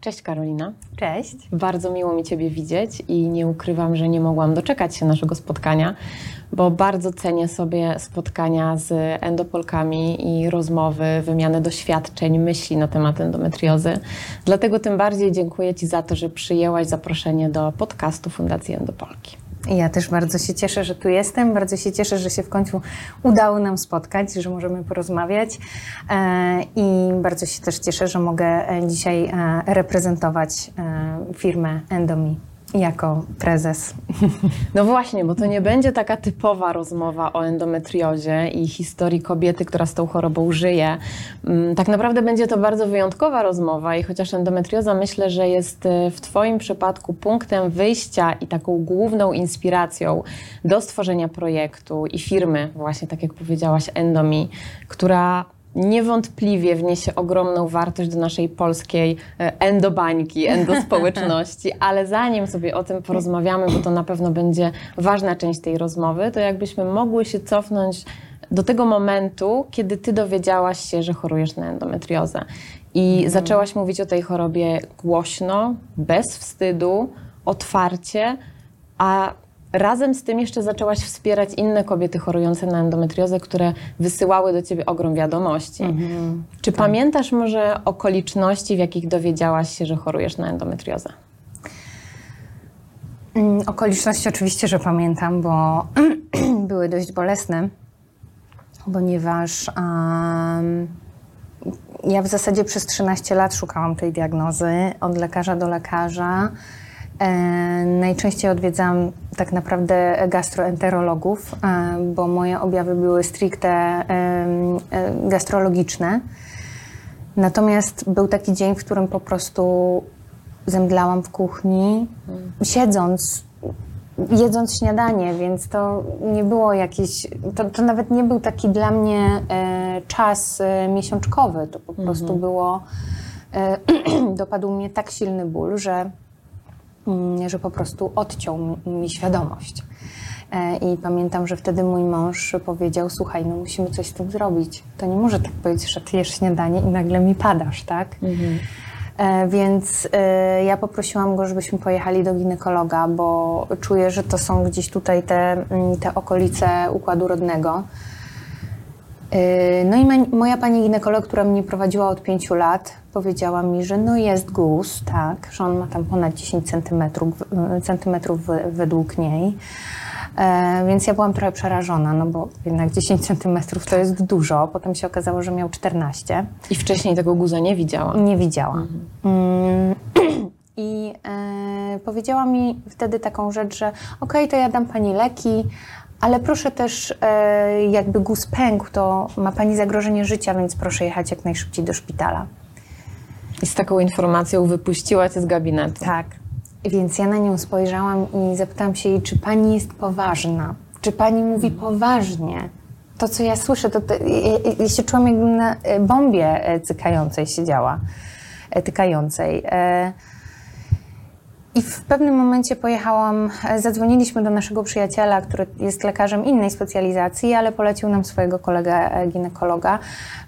Cześć Karolina. Cześć. Bardzo miło mi Ciebie widzieć i nie ukrywam, że nie mogłam doczekać się naszego spotkania, bo bardzo cenię sobie spotkania z endopolkami i rozmowy, wymianę doświadczeń, myśli na temat endometriozy. Dlatego tym bardziej dziękuję Ci za to, że przyjęłaś zaproszenie do podcastu Fundacji Endopolki. Ja też bardzo się cieszę, że tu jestem. Bardzo się cieszę, że się w końcu udało nam spotkać, że możemy porozmawiać. E, I bardzo się też cieszę, że mogę e, dzisiaj e, reprezentować firmę Endomi jako prezes. No właśnie, bo to nie będzie taka typowa rozmowa o endometriozie i historii kobiety, która z tą chorobą żyje. Mm, tak naprawdę będzie to bardzo wyjątkowa rozmowa i chociaż endometrioza myślę, że jest e, w Twoim przypadku punktem wyjścia i taką główną inspiracją do stworzenia projektu i firmy, właśnie tak jak powiedziałaś, Endomi, która niewątpliwie wniesie ogromną wartość do naszej polskiej e, endobańki, endospołeczności, ale zanim sobie o tym porozmawiamy, bo to na pewno będzie ważna część tej rozmowy, to jakbyśmy mogły się cofnąć do tego momentu, kiedy ty dowiedziałaś się, że chorujesz na endometriozę i mhm. zaczęłaś mówić o tej chorobie głośno, bez wstydu, otwarcie, a Razem z tym jeszcze zaczęłaś wspierać inne kobiety chorujące na endometriozę, które wysyłały do ciebie ogrom wiadomości. Mhm, Czy tak. pamiętasz może okoliczności, w jakich dowiedziałaś się, że chorujesz na endometriozę? Mm, okoliczności oczywiście, że pamiętam, bo były dość bolesne, ponieważ um, ja w zasadzie przez 13 lat szukałam tej diagnozy od lekarza do lekarza. E, najczęściej odwiedzam tak naprawdę gastroenterologów, e, bo moje objawy były stricte e, gastrologiczne. Natomiast był taki dzień, w którym po prostu zemdlałam w kuchni, siedząc, jedząc śniadanie, więc to nie było jakiś, to, to nawet nie był taki dla mnie czas miesiączkowy, to po prostu mhm. było, dopadł mnie tak silny ból, że że po prostu odciął mi świadomość. E, I pamiętam, że wtedy mój mąż powiedział: Słuchaj, no musimy coś z tym zrobić. To nie może tak powiedzieć, że ty jesz śniadanie i nagle mi padasz, tak? Mhm. E, więc e, ja poprosiłam go, żebyśmy pojechali do ginekologa, bo czuję, że to są gdzieś tutaj te, mm, te okolice układu rodnego. No i moja pani ginekolog, która mnie prowadziła od pięciu lat, powiedziała mi, że no jest guz, tak, że on ma tam ponad 10 centymetrów, centymetrów według niej. E, więc ja byłam trochę przerażona, no bo jednak 10 centymetrów to jest dużo. Potem się okazało, że miał 14. I wcześniej tego guza nie widziała? Nie widziała. Mhm. Mm, I e, powiedziała mi wtedy taką rzecz, że okej, okay, to ja dam pani leki, ale proszę też, e, jakby guz pękł, to ma pani zagrożenie życia, więc proszę jechać jak najszybciej do szpitala. I z taką informacją wypuściła cię z gabinetu. Tak. Więc ja na nią spojrzałam i zapytałam się jej, czy pani jest poważna? Czy pani mówi poważnie? To, co ja słyszę, to, to ja, ja się czułam jakbym na e, bombie e, cykającej siedziała, tykającej. I w pewnym momencie pojechałam, zadzwoniliśmy do naszego przyjaciela, który jest lekarzem innej specjalizacji, ale polecił nam swojego kolegę ginekologa,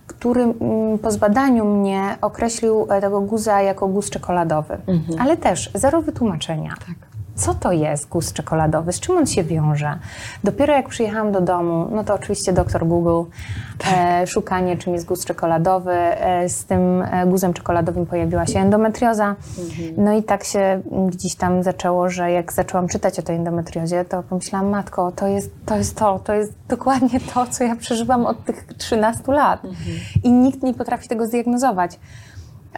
który mm, po zbadaniu mnie określił e, tego guza jako guz czekoladowy. Mhm. Ale też zero wytłumaczenia. Tak co to jest guz czekoladowy, z czym on się wiąże. Dopiero jak przyjechałam do domu, no to oczywiście doktor Google, tak. e, szukanie czym jest guz czekoladowy. E, z tym e, guzem czekoladowym pojawiła się endometrioza. Mhm. No i tak się gdzieś tam zaczęło, że jak zaczęłam czytać o tej endometriozie, to pomyślałam, matko, to jest to, jest to, to jest dokładnie to, co ja przeżywam od tych 13 lat. Mhm. I nikt nie potrafi tego zdiagnozować.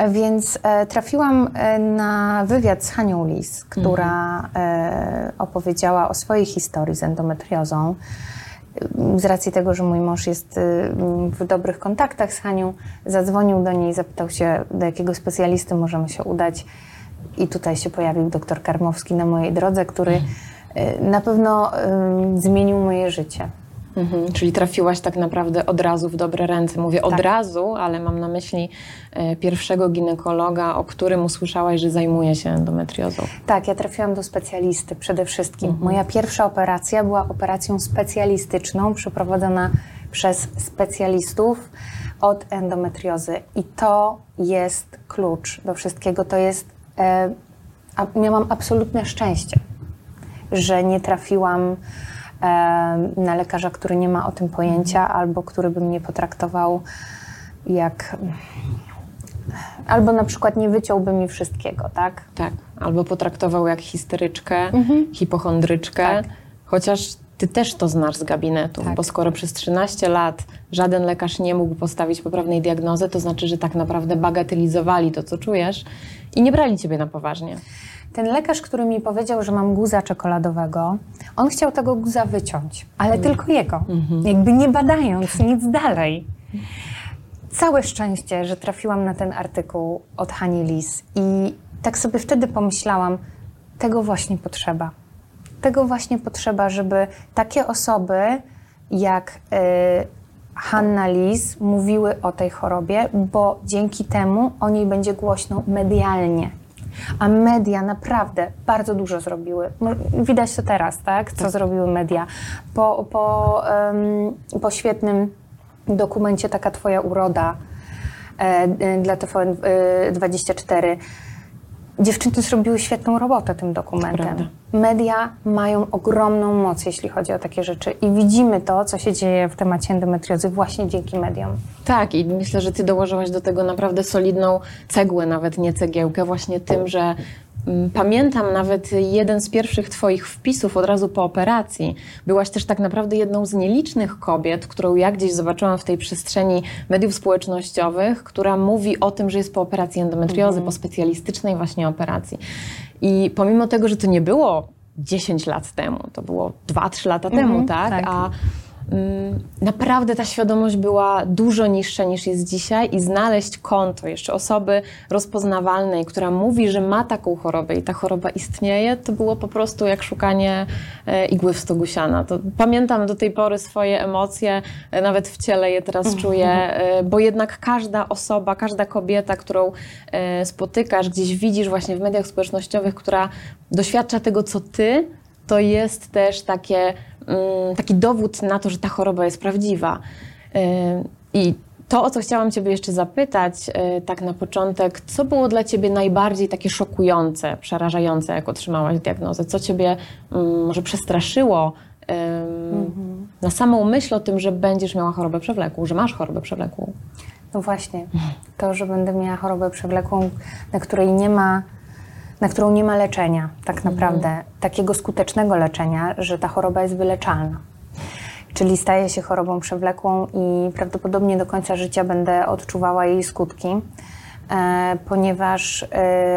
Więc e, trafiłam e, na wywiad z Hanią Lis, która mhm. e, opowiedziała o swojej historii z endometriozą. Z racji tego, że mój mąż jest w dobrych kontaktach z Hanią, zadzwonił do niej, zapytał się, do jakiego specjalisty możemy się udać. I tutaj się pojawił doktor Karmowski na mojej drodze, który mhm. na pewno zmienił moje życie. Mhm, czyli trafiłaś tak naprawdę od razu w dobre ręce. Mówię od tak. razu, ale mam na myśli e, pierwszego ginekologa, o którym usłyszałaś, że zajmuje się endometriozą. Tak, ja trafiłam do specjalisty przede wszystkim. Mhm. Moja pierwsza operacja była operacją specjalistyczną, przeprowadzona przez specjalistów od endometriozy. I to jest klucz do wszystkiego. To jest. E, a, miałam absolutne szczęście, że nie trafiłam na lekarza, który nie ma o tym pojęcia, albo który by mnie potraktował jak. Albo na przykład nie wyciąłby mi wszystkiego, tak? Tak. Albo potraktował jak histeryczkę, hipochondryczkę. Tak. Chociaż ty też to znasz z gabinetu, Tak. bo skoro przez 13 lat żaden lekarz nie mógł postawić poprawnej diagnozy, to znaczy, że tak naprawdę bagatelizowali to, co czujesz i nie brali ciebie na poważnie. Ten lekarz, który mi powiedział, że mam guza czekoladowego, on chciał tego guza wyciąć, ale tylko jego. Jakby nie badając nic dalej. Całe szczęście, że trafiłam na ten artykuł od Hani Lis i tak sobie wtedy pomyślałam, tego właśnie potrzeba. Tego właśnie potrzeba, żeby takie osoby jak y, Hanna Lis mówiły o tej chorobie, bo dzięki temu o niej będzie głośno medialnie. A media naprawdę bardzo dużo zrobiły. Widać to teraz, tak? Co zrobiły media. Po, po, em, po świetnym dokumencie Taka Twoja uroda e, e, dla TVN24 dziewczyny zrobiły świetną robotę tym dokumentem. Media mają ogromną moc, jeśli chodzi o takie rzeczy i widzimy to, co się dzieje w temacie endometriozy właśnie dzięki mediom. Tak, i myślę, że ty dołożyłaś do tego naprawdę solidną cegłę, nawet nie cegiełkę, właśnie tym, że pamiętam nawet jeden z pierwszych twoich wpisów od razu po operacji. Byłaś też tak naprawdę jedną z nielicznych kobiet, którą ja gdzieś zobaczyłam w tej przestrzeni mediów społecznościowych, która mówi o tym, że jest po operacji endometriozy, po specjalistycznej właśnie operacji. I pomimo tego, że to nie było 10 lat temu, to było 2-3 lata temu, tak? tak. A Mm, Naprawdę ta świadomość była dużo niższa niż jest dzisiaj i znaleźć konto jeszcze osoby rozpoznawalnej, która mówi, że ma taką chorobę i ta choroba istnieje, to było po prostu jak szukanie e, igły w stogu siana. To pamiętam do tej pory swoje emocje, e, nawet w ciele je teraz czuję, e, bo jednak każda osoba, każda kobieta, którą spotykasz, gdzieś widzisz właśnie w mediach społecznościowych, która doświadcza tego, co ty, to jest też takie, taki dowód na to, że ta choroba jest prawdziwa. Ym, I to, o co chciałam Ciebie jeszcze zapytać, y, tak na początek, co było dla Ciebie najbardziej takie szokujące, przerażające, jak otrzymałaś diagnozę? Co Ciebie mm, może przestraszyło ym, na samą myśl o tym, że będziesz miała chorobę przewlekłą, że masz chorobę przewlekłą? No właśnie, to, że będę miała chorobę przewlekłą, na której nie ma, na którą nie ma leczenia, tak naprawdę, takiego skutecznego leczenia, że ta choroba jest wyleczalna. Czyli staje się chorobą przewlekłą i prawdopodobnie do końca życia będę odczuwała jej skutki, e, ponieważ e,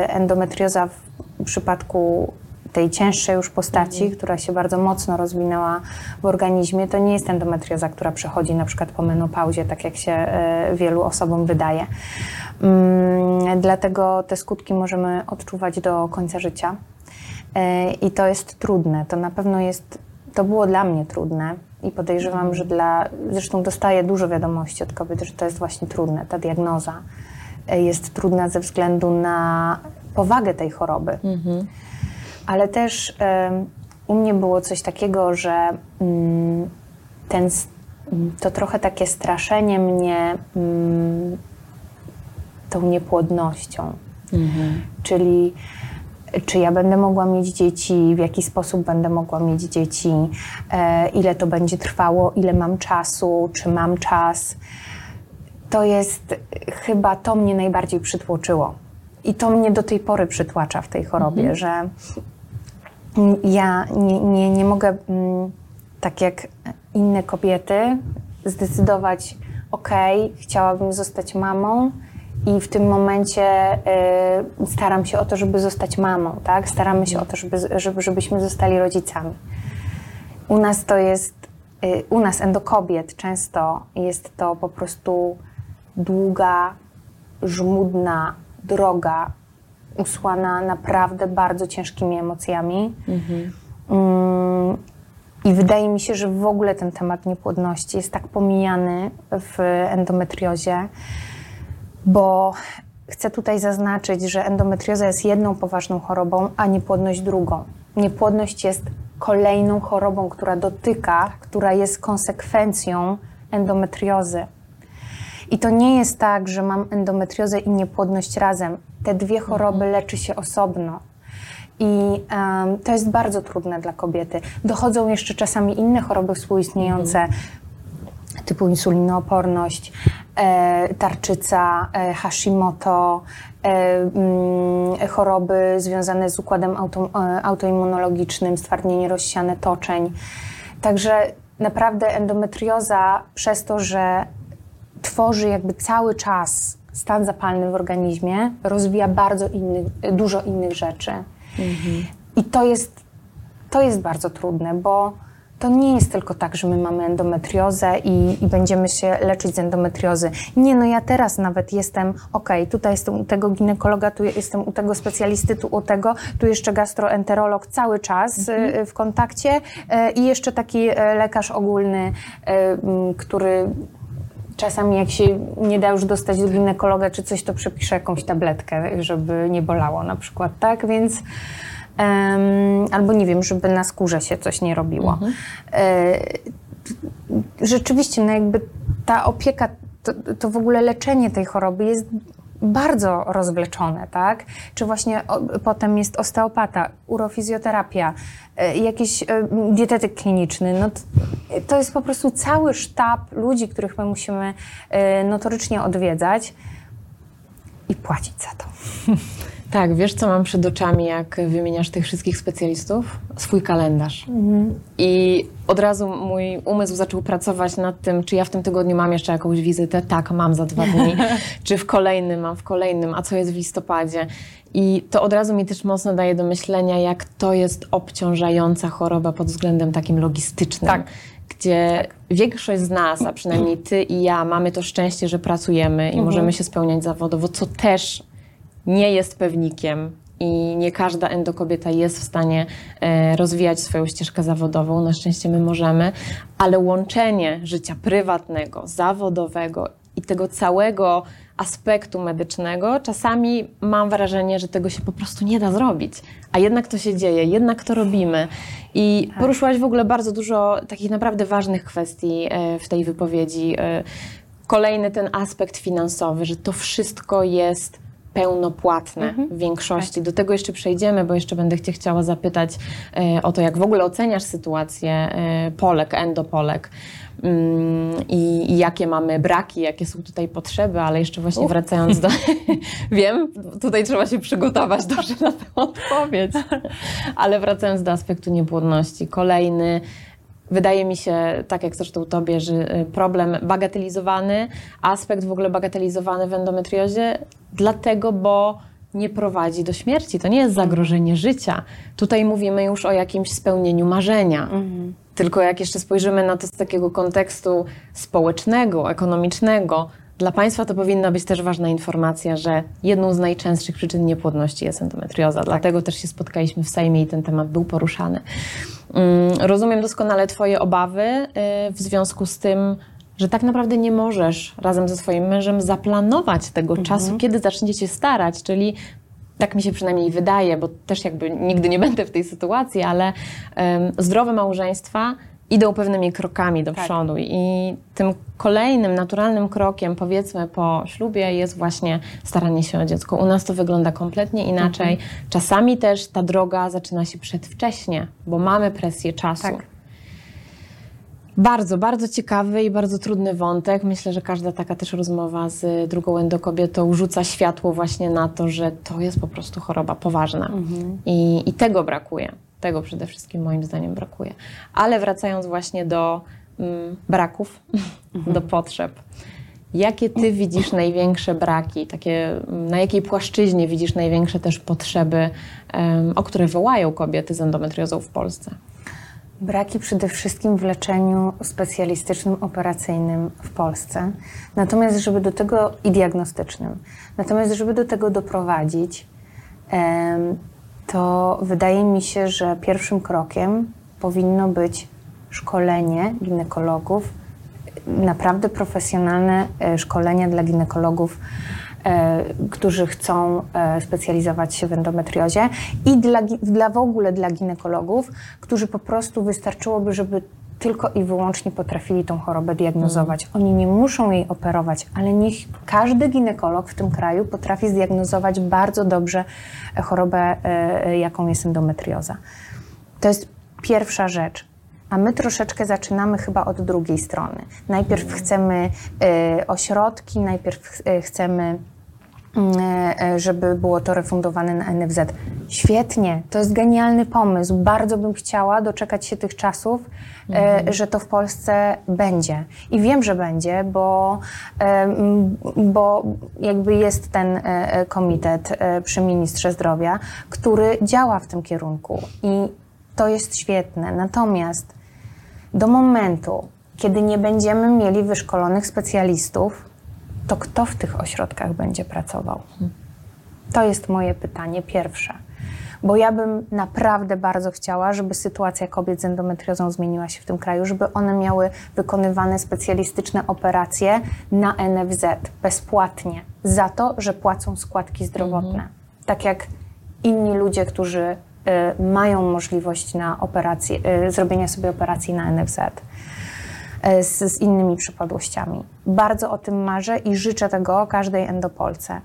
endometrioza w przypadku tej cięższej już postaci, która się bardzo mocno rozwinęła w organizmie, to nie jest endometrioza, która przechodzi na przykład po menopauzie, tak jak się e, wielu osobom wydaje. Mm, Dlatego te skutki możemy odczuwać do końca życia. E, I to jest trudne. To na pewno jest, to było dla mnie trudne i podejrzewam, że dla, zresztą dostaję dużo wiadomości od kobiet, że to jest właśnie trudne. Ta diagnoza e, jest trudna ze względu na powagę tej choroby. Ale też u mnie było coś takiego, że mm, ten, to trochę takie straszenie mnie mm, tą niepłodnością. Czyli czy ja będę mogła mieć dzieci, w jaki sposób będę mogła mieć dzieci, e, ile to będzie trwało, ile mam czasu, czy mam czas. To jest chyba to mnie najbardziej przytłoczyło. I to mnie do tej pory przytłacza w tej chorobie, że mm, ja nie, nie, nie mogę, mm, tak jak inne kobiety, zdecydować, ok, chciałabym zostać mamą i w tym momencie y, staram się o to, żeby zostać mamą, tak? Staramy się o to, żeby, żeby, żebyśmy zostali rodzicami. U nas to jest, y, u nas endokobiet często jest to po prostu długa, żmudna droga, usłana naprawdę bardzo ciężkimi emocjami. Mm, I wydaje mi się, że w ogóle ten temat niepłodności jest tak pomijany w endometriozie, bo chcę tutaj zaznaczyć, że endometrioza jest jedną poważną chorobą, a niepłodność drugą. Niepłodność jest kolejną chorobą, która dotyka, która jest konsekwencją endometriozy. I to nie jest tak, że mam endometriozę i niepłodność razem. Te dwie choroby leczy się osobno. I em, to jest bardzo trudne dla kobiety. Dochodzą jeszcze czasami inne choroby współistniejące, typu insulinooporność, e, tarczyca, e, Hashimoto, e, mm, choroby związane z układem auto, e, autoimmunologicznym, stwardnienie rozsiane toczeń. Także naprawdę endometrioza przez to, że tworzy jakby cały czas stan zapalny w organizmie, rozwija bardzo innych, dużo innych rzeczy. I to jest, to jest bardzo trudne, bo to nie jest tylko tak, że my mamy endometriozę i, i będziemy się leczyć z endometriozy. Nie, no ja teraz nawet jestem, okej, tutaj jestem u tego ginekologa, tu jestem u tego specjalisty, tu u tego, tu jeszcze gastroenterolog cały czas y, w kontakcie y, i jeszcze taki y, lekarz ogólny, który Czasami jak się nie da już dostać do ginekologa czy coś, to przepisze jakąś tabletkę, żeby nie bolało na przykład, tak? Więc em, albo nie wiem, żeby na skórze się coś nie robiło. E, rzeczywiście, no jakby ta opieka, to, to w ogóle leczenie tej choroby jest bardzo rozwleczone, tak? Czy właśnie o, potem jest osteopata, urofizjoterapia, e, jakiś e, dietetyk kliniczny. No to, to jest po prostu cały sztab ludzi, których my musimy e, notorycznie odwiedzać i płacić za to. Tak, wiesz co mam przed oczami, jak wymieniasz tych wszystkich specjalistów? Swój kalendarz. I od razu mój umysł zaczął pracować nad tym, czy ja w tym tygodniu mam jeszcze jakąś wizytę. Tak, mam za dwa dni. czy w kolejnym, mam w kolejnym, a co jest w listopadzie. I to od razu mi też mocno daje do myślenia, jak to jest obciążająca choroba pod względem takim logistycznym. Tak. Gdzie większość z nas, a przynajmniej ty i ja, mamy to szczęście, że pracujemy i możemy się spełniać zawodowo, co też nie jest pewnikiem i nie każda endokobieta jest w stanie e, rozwijać swoją ścieżkę zawodową. Na szczęście my możemy, ale łączenie życia prywatnego, zawodowego i tego całego aspektu medycznego, czasami mam wrażenie, że tego się po prostu nie da zrobić. A jednak to się dzieje, jednak to robimy. I poruszyłaś w ogóle bardzo dużo takich naprawdę ważnych kwestii e, w tej wypowiedzi. E, Kolejny ten aspekt finansowy, że to wszystko jest pełnopłatne w większości. Do tego jeszcze przejdziemy, bo jeszcze będę cię chciała zapytać e, o to, jak w ogóle oceniasz sytuację e, Polek, endopolek mm, i, i jakie mamy braki, jakie są tutaj potrzeby, ale jeszcze właśnie wracając do... Wiem, tutaj trzeba się przygotować dobrze na tę odpowiedź, ale wracając do aspektu niepłodności. Kolejny Wydaje mi się, tak jak zresztą Tobie, że y, problem bagatelizowany, aspekt w ogóle bagatelizowany w endometriozie, dlatego, bo nie prowadzi do śmierci. To nie jest zagrożenie życia. Tutaj mówimy już o jakimś spełnieniu marzenia. Tylko jak jeszcze spojrzymy na to z takiego kontekstu społecznego, ekonomicznego, dla Państwa to powinna być też ważna informacja, że jedną z najczęstszych przyczyn niepłodności jest endometrioza. Dlatego też się spotkaliśmy w Sejmie i ten temat był poruszany. Mm, Rozumiem doskonale Twoje obawy y, w związku z tym, że tak naprawdę nie możesz razem ze swoim mężem zaplanować tego czasu, kiedy zaczniecie starać, czyli tak mi się przynajmniej wydaje, bo też jakby nigdy nie będę w tej sytuacji, ale em, zdrowe małżeństwa idą pewnymi krokami do Tak. przodu i tym kolejnym naturalnym krokiem, powiedzmy po ślubie, jest właśnie staranie się o dziecko. U nas to wygląda kompletnie inaczej. Mhm. Czasami też ta droga zaczyna się przedwcześnie, bo mamy presję czasu. Tak. Bardzo, bardzo ciekawy i bardzo trudny wątek. Myślę, że każda taka też rozmowa z drugą endokobietą rzuca światło właśnie na to, że to jest po prostu choroba poważna. I, I tego brakuje. Tego przede wszystkim moim zdaniem brakuje. Ale wracając właśnie do mm, braków, do potrzeb. Jakie ty widzisz największe braki, takie, mm, na jakiej płaszczyźnie widzisz największe też potrzeby, em, o które wołają kobiety z endometriozą w Polsce? Braki przede wszystkim w leczeniu specjalistycznym, operacyjnym w Polsce. Natomiast, żeby do tego i diagnostycznym. Natomiast, żeby do tego doprowadzić, to wydaje mi się, że pierwszym krokiem powinno być szkolenie ginekologów, naprawdę profesjonalne e, szkolenia dla ginekologów, którzy chcą e, specjalizować się w endometriozie i dla, dla w ogóle dla ginekologów, którzy po prostu wystarczyłoby, żeby tylko i wyłącznie potrafili tą chorobę diagnozować. Oni nie muszą jej operować, ale niech każdy ginekolog w tym kraju potrafi zdiagnozować bardzo dobrze chorobę, e, jaką jest endometrioza. To jest pierwsza rzecz. A my troszeczkę zaczynamy chyba od drugiej strony. Najpierw chcemy e, ośrodki, najpierw e, chcemy E, e, żeby było to refundowane na NFZ. Świetnie, to jest genialny pomysł. Bardzo bym chciała doczekać się tych czasów, e, mhm. że to w Polsce będzie. I wiem, że będzie, bo, bo jakby jest ten komitet przy ministrze zdrowia, który działa w tym kierunku. I to jest świetne. Natomiast do momentu, kiedy nie będziemy mieli wyszkolonych specjalistów, to kto w tych ośrodkach będzie pracował? To jest moje pytanie pierwsze. Bo ja bym naprawdę bardzo chciała, żeby sytuacja kobiet z endometriozą zmieniła się w tym kraju, żeby one miały wykonywane specjalistyczne operacje na NFZ bezpłatnie za to, że płacą składki zdrowotne. Mhm. Tak jak inni ludzie, którzy y, mają możliwość na operację, y, zrobienia sobie operacji na NFZ. E, z, z innymi przypadłościami. Bardzo o tym marzę i życzę tego każdej endopolce.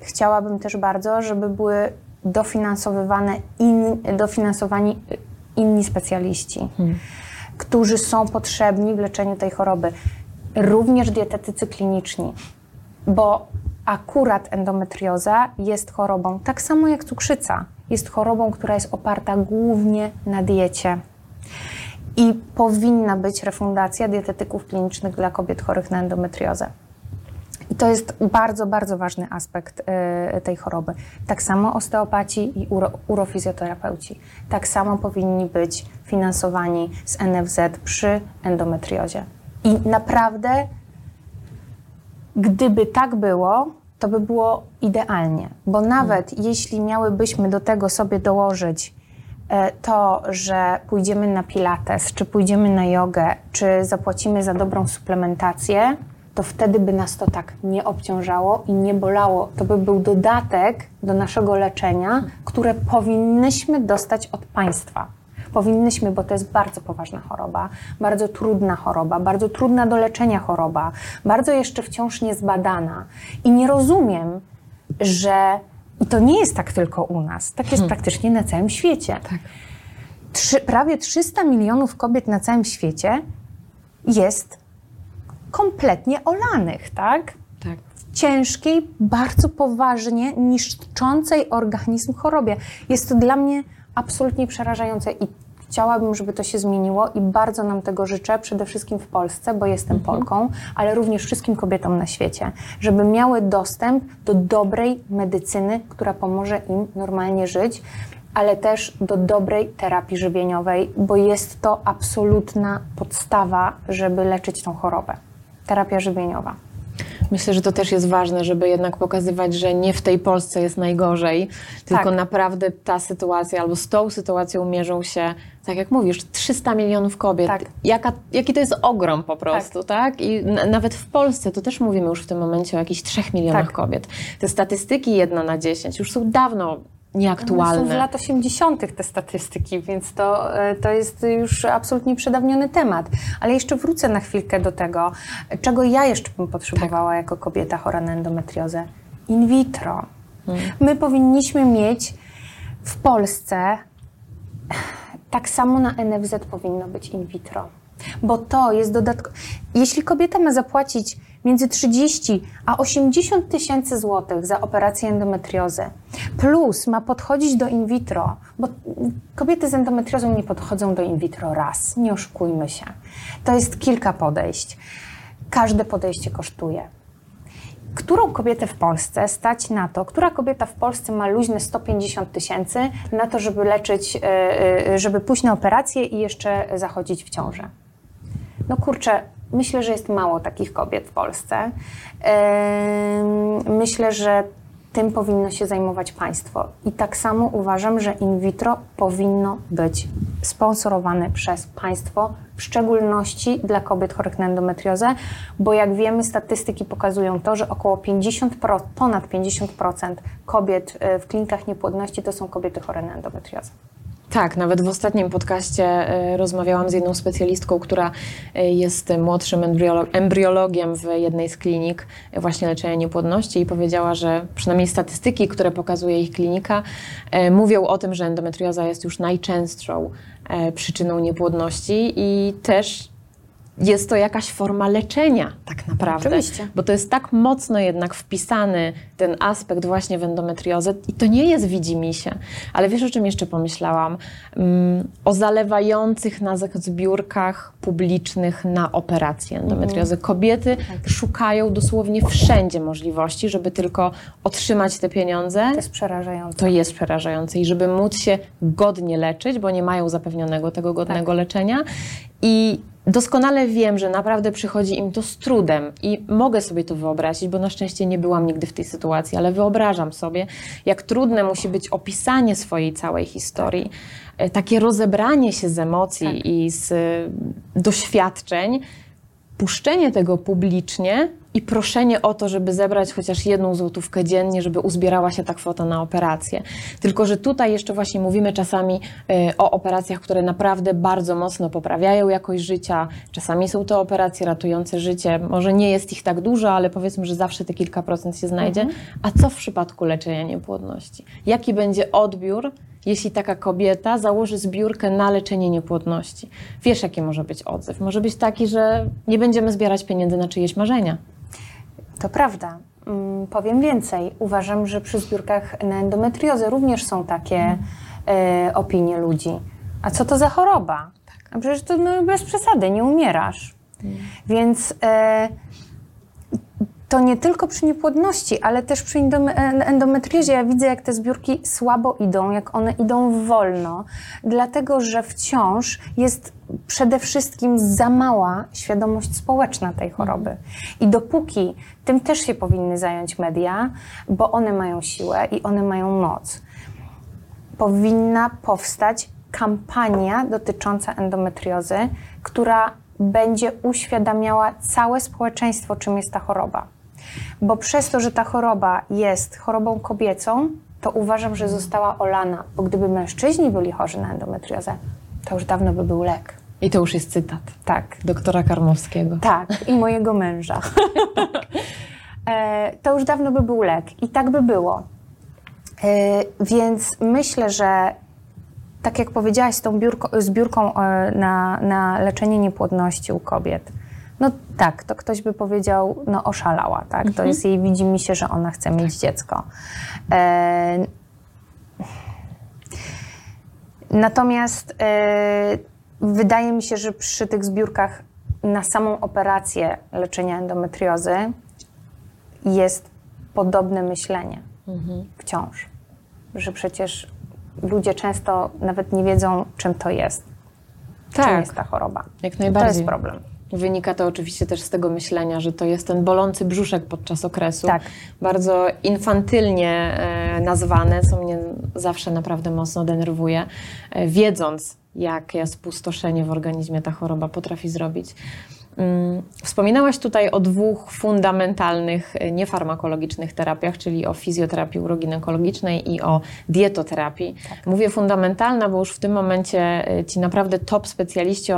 Chciałabym też bardzo, żeby były dofinansowywane in, dofinansowani inni specjaliści, hmm. którzy są potrzebni w leczeniu tej choroby. Również dietetycy kliniczni, bo akurat endometrioza jest chorobą, tak samo jak cukrzyca, jest chorobą, która jest oparta głównie na diecie i powinna być refundacja dietetyków klinicznych dla kobiet chorych na endometriozę. I to jest bardzo, bardzo ważny aspekt y, tej choroby. Tak samo osteopaci i uro, urofizjoterapeuci. Tak samo powinni być finansowani z NFZ przy endometriozie. I naprawdę, gdyby tak było, to by było idealnie, bo nawet jeśli miałybyśmy do tego sobie dołożyć to, że pójdziemy na pilates, czy pójdziemy na jogę, czy zapłacimy za dobrą suplementację, to wtedy by nas to tak nie obciążało i nie bolało. To by był dodatek do naszego leczenia, które powinnyśmy dostać od państwa. Powinnyśmy, bo to jest bardzo poważna choroba, bardzo trudna choroba, bardzo trudna do leczenia choroba, bardzo jeszcze wciąż niezbadana. I nie rozumiem, że i to nie jest tak tylko u nas, tak jest hmm. praktycznie na całym świecie. Tak. Trzy, prawie 300 milionów kobiet na całym świecie jest kompletnie olanych, tak? Tak. W ciężkiej, bardzo poważnie niszczącej organizm chorobie. Jest to dla mnie absolutnie przerażające i Chciałabym, żeby to się zmieniło i bardzo nam tego życzę, przede wszystkim w Polsce, bo jestem mhm. Polką, ale również wszystkim kobietom na świecie, żeby miały dostęp do dobrej medycyny, która pomoże im normalnie żyć, ale też do dobrej terapii żywieniowej, bo jest to absolutna podstawa, żeby leczyć tą chorobę. Terapia żywieniowa. Myślę, że to też jest ważne, żeby jednak pokazywać, że nie w tej Polsce jest najgorzej, tylko tak. naprawdę ta sytuacja albo z tą sytuacją mierzą się, tak jak mówisz, 300 milionów kobiet. Tak. Jaka, jaki to jest ogrom po prostu, tak? tak? I nawet w Polsce to też mówimy już w tym momencie o jakichś 3 milionach tak. kobiet. Te statystyki jedna na 10 już są dawno nieaktualne. Są z lat 80. te statystyki, więc to, e, to jest już absolutnie przedawniony temat. Ale jeszcze wrócę na chwilkę do tego, czego ja jeszcze bym potrzebowała tak. jako kobieta chora na endometriozę. In vitro. Hmm. My powinniśmy mieć w Polsce tak samo na NFZ powinno być in vitro. Bo to jest dodatkowe. Jeśli kobieta ma zapłacić między 30 a 80 tysięcy złotych za operację endometriozy, plus ma podchodzić do in vitro, bo kobiety z endometriozą nie podchodzą do in vitro raz, nie oszukujmy się. To jest kilka podejść. Każde podejście kosztuje. Którą kobietę w Polsce stać na to, która kobieta w Polsce ma luźne 150 tysięcy na to, żeby leczyć, e, e, żeby pójść na operację i jeszcze zachodzić w ciążę? No kurczę, myślę, że jest mało takich kobiet w Polsce. Myślę, że tym powinno się zajmować państwo. I tak samo uważam, że in vitro powinno być sponsorowane przez państwo, w szczególności dla kobiet chorych na endometriozę, bo jak wiemy, statystyki pokazują to, że około 50%, ponad 50% kobiet e, w klinikach niepłodności to są kobiety chore na endometriozę. Tak, nawet w ostatnim podcaście e, rozmawiałam z jedną specjalistką, która e, jest młodszym embriolo- embriologiem w jednej z klinik e, właśnie leczenia niepłodności i powiedziała, że przynajmniej statystyki, które pokazuje ich klinika, mówią o tym, że endometrioza jest już najczęstszą przyczyną niepłodności i też jest to jakaś forma leczenia, tak naprawdę. Oczywiście. Bo to jest tak mocno jednak wpisany ten aspekt właśnie w endometriozę i to nie jest widzimisię. Ale wiesz, o czym jeszcze pomyślałam? Mm, o zalewających nas zbiórkach publicznych na operację endometriozy. Kobiety szukają dosłownie wszędzie możliwości, żeby tylko otrzymać te pieniądze. To jest przerażające. To jest przerażające i żeby móc się godnie leczyć, bo nie mają zapewnionego tego godnego leczenia. I doskonale wiem, że naprawdę przychodzi im to z trudem i mogę sobie to wyobrazić, bo na szczęście nie byłam nigdy w tej sytuacji, ale wyobrażam sobie, jak trudne musi być opisanie swojej całej historii, e, takie rozebranie się z emocji i z e, doświadczeń, puszczenie tego publicznie i proszenie o to, żeby zebrać chociaż jedną złotówkę dziennie, żeby uzbierała się ta kwota na operację. Tylko, że tutaj jeszcze właśnie mówimy czasami y, o operacjach, które naprawdę bardzo mocno poprawiają jakość życia. Czasami są to operacje ratujące życie. Może nie jest ich tak dużo, ale powiedzmy, że zawsze te kilka procent się znajdzie. A co w przypadku leczenia niepłodności? Jaki będzie odbiór, jeśli taka kobieta założy zbiórkę na leczenie niepłodności? Wiesz, jaki może być odzew? Może być taki, że nie będziemy zbierać pieniędzy na czyjeś marzenia. To prawda. Mm, Powiem więcej. Uważam, że przy zbiórkach na endometriozę również są takie e, opinie ludzi. A co to za choroba? A przecież to no, bez przesady, nie umierasz. Więc e, to nie tylko przy niepłodności, ale też przy endome- en- endometriozie ja widzę, jak te zbiórki słabo idą, jak one idą wolno, dlatego że wciąż jest przede wszystkim za mała świadomość społeczna tej choroby. I dopóki tym też się powinny zająć media, bo one mają siłę i one mają moc, powinna powstać kampania dotycząca endometriozy, która będzie uświadamiała całe społeczeństwo, czym jest ta choroba. Bo przez to, że ta choroba jest chorobą kobiecą, to uważam, że została olana. Bo gdyby mężczyźni byli chorzy na endometriozę, to już dawno by był lek. I to już jest cytat Tak, doktora Karmowskiego. tak, i mojego męża. E, to już dawno by był lek i tak by było. E, Więc myślę, że tak jak powiedziałaś z tą biurko, zbiórką e, na, na leczenie niepłodności u kobiet, no tak, to ktoś by powiedział, no oszalała, tak? To jest jej, widzi mi się, że ona chce mieć dziecko. E, Natomiast e, wydaje mi się, że przy tych zbiórkach na samą operację leczenia endometriozy jest podobne myślenie wciąż. Że przecież ludzie często nawet nie wiedzą, czym to jest. Czym Tak. jest ta choroba. Jak To najbardziej. jest problem. Wynika to oczywiście też z tego myślenia, że to jest ten bolący brzuszek podczas okresu. Tak. Bardzo infantylnie e, nazwane, co mnie zawsze naprawdę mocno denerwuje, e, wiedząc, jakie spustoszenie w organizmie ta choroba potrafi zrobić. Mm, Wspominałaś tutaj o dwóch fundamentalnych, e, niefarmakologicznych terapiach, czyli o fizjoterapii uroginekologicznej i o dietoterapii. Mówię fundamentalna, bo już w tym momencie e, ci naprawdę top specjaliści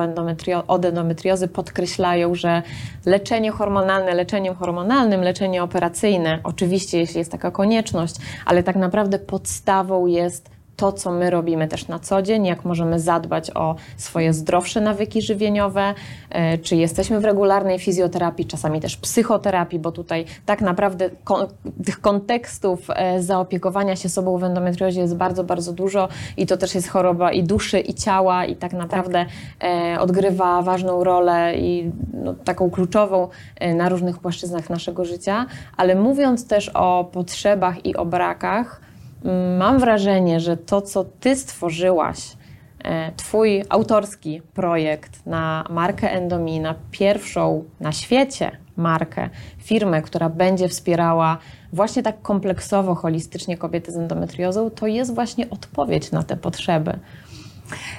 od endometriozy podkreślają, że leczenie hormonalne leczeniem hormonalnym, leczenie operacyjne, oczywiście jeśli jest taka konieczność, ale tak naprawdę podstawą jest to, co my robimy też na co dzień, jak możemy zadbać o swoje zdrowsze nawyki żywieniowe, e, czy jesteśmy w regularnej fizjoterapii, czasami też psychoterapii, bo tutaj tak naprawdę kon- tych kontekstów e, zaopiekowania się sobą w endometriozie jest bardzo, bardzo dużo i to też jest choroba i duszy, i ciała i tak naprawdę e, odgrywa ważną rolę i no, taką kluczową na różnych płaszczyznach naszego życia, ale mówiąc też o potrzebach i o brakach, Mam wrażenie, że to, co ty stworzyłaś, e, twój autorski projekt na markę Endomi, na pierwszą na świecie markę, firmę, która będzie wspierała właśnie tak kompleksowo, holistycznie kobiety z endometriozą, to jest właśnie odpowiedź na te potrzeby.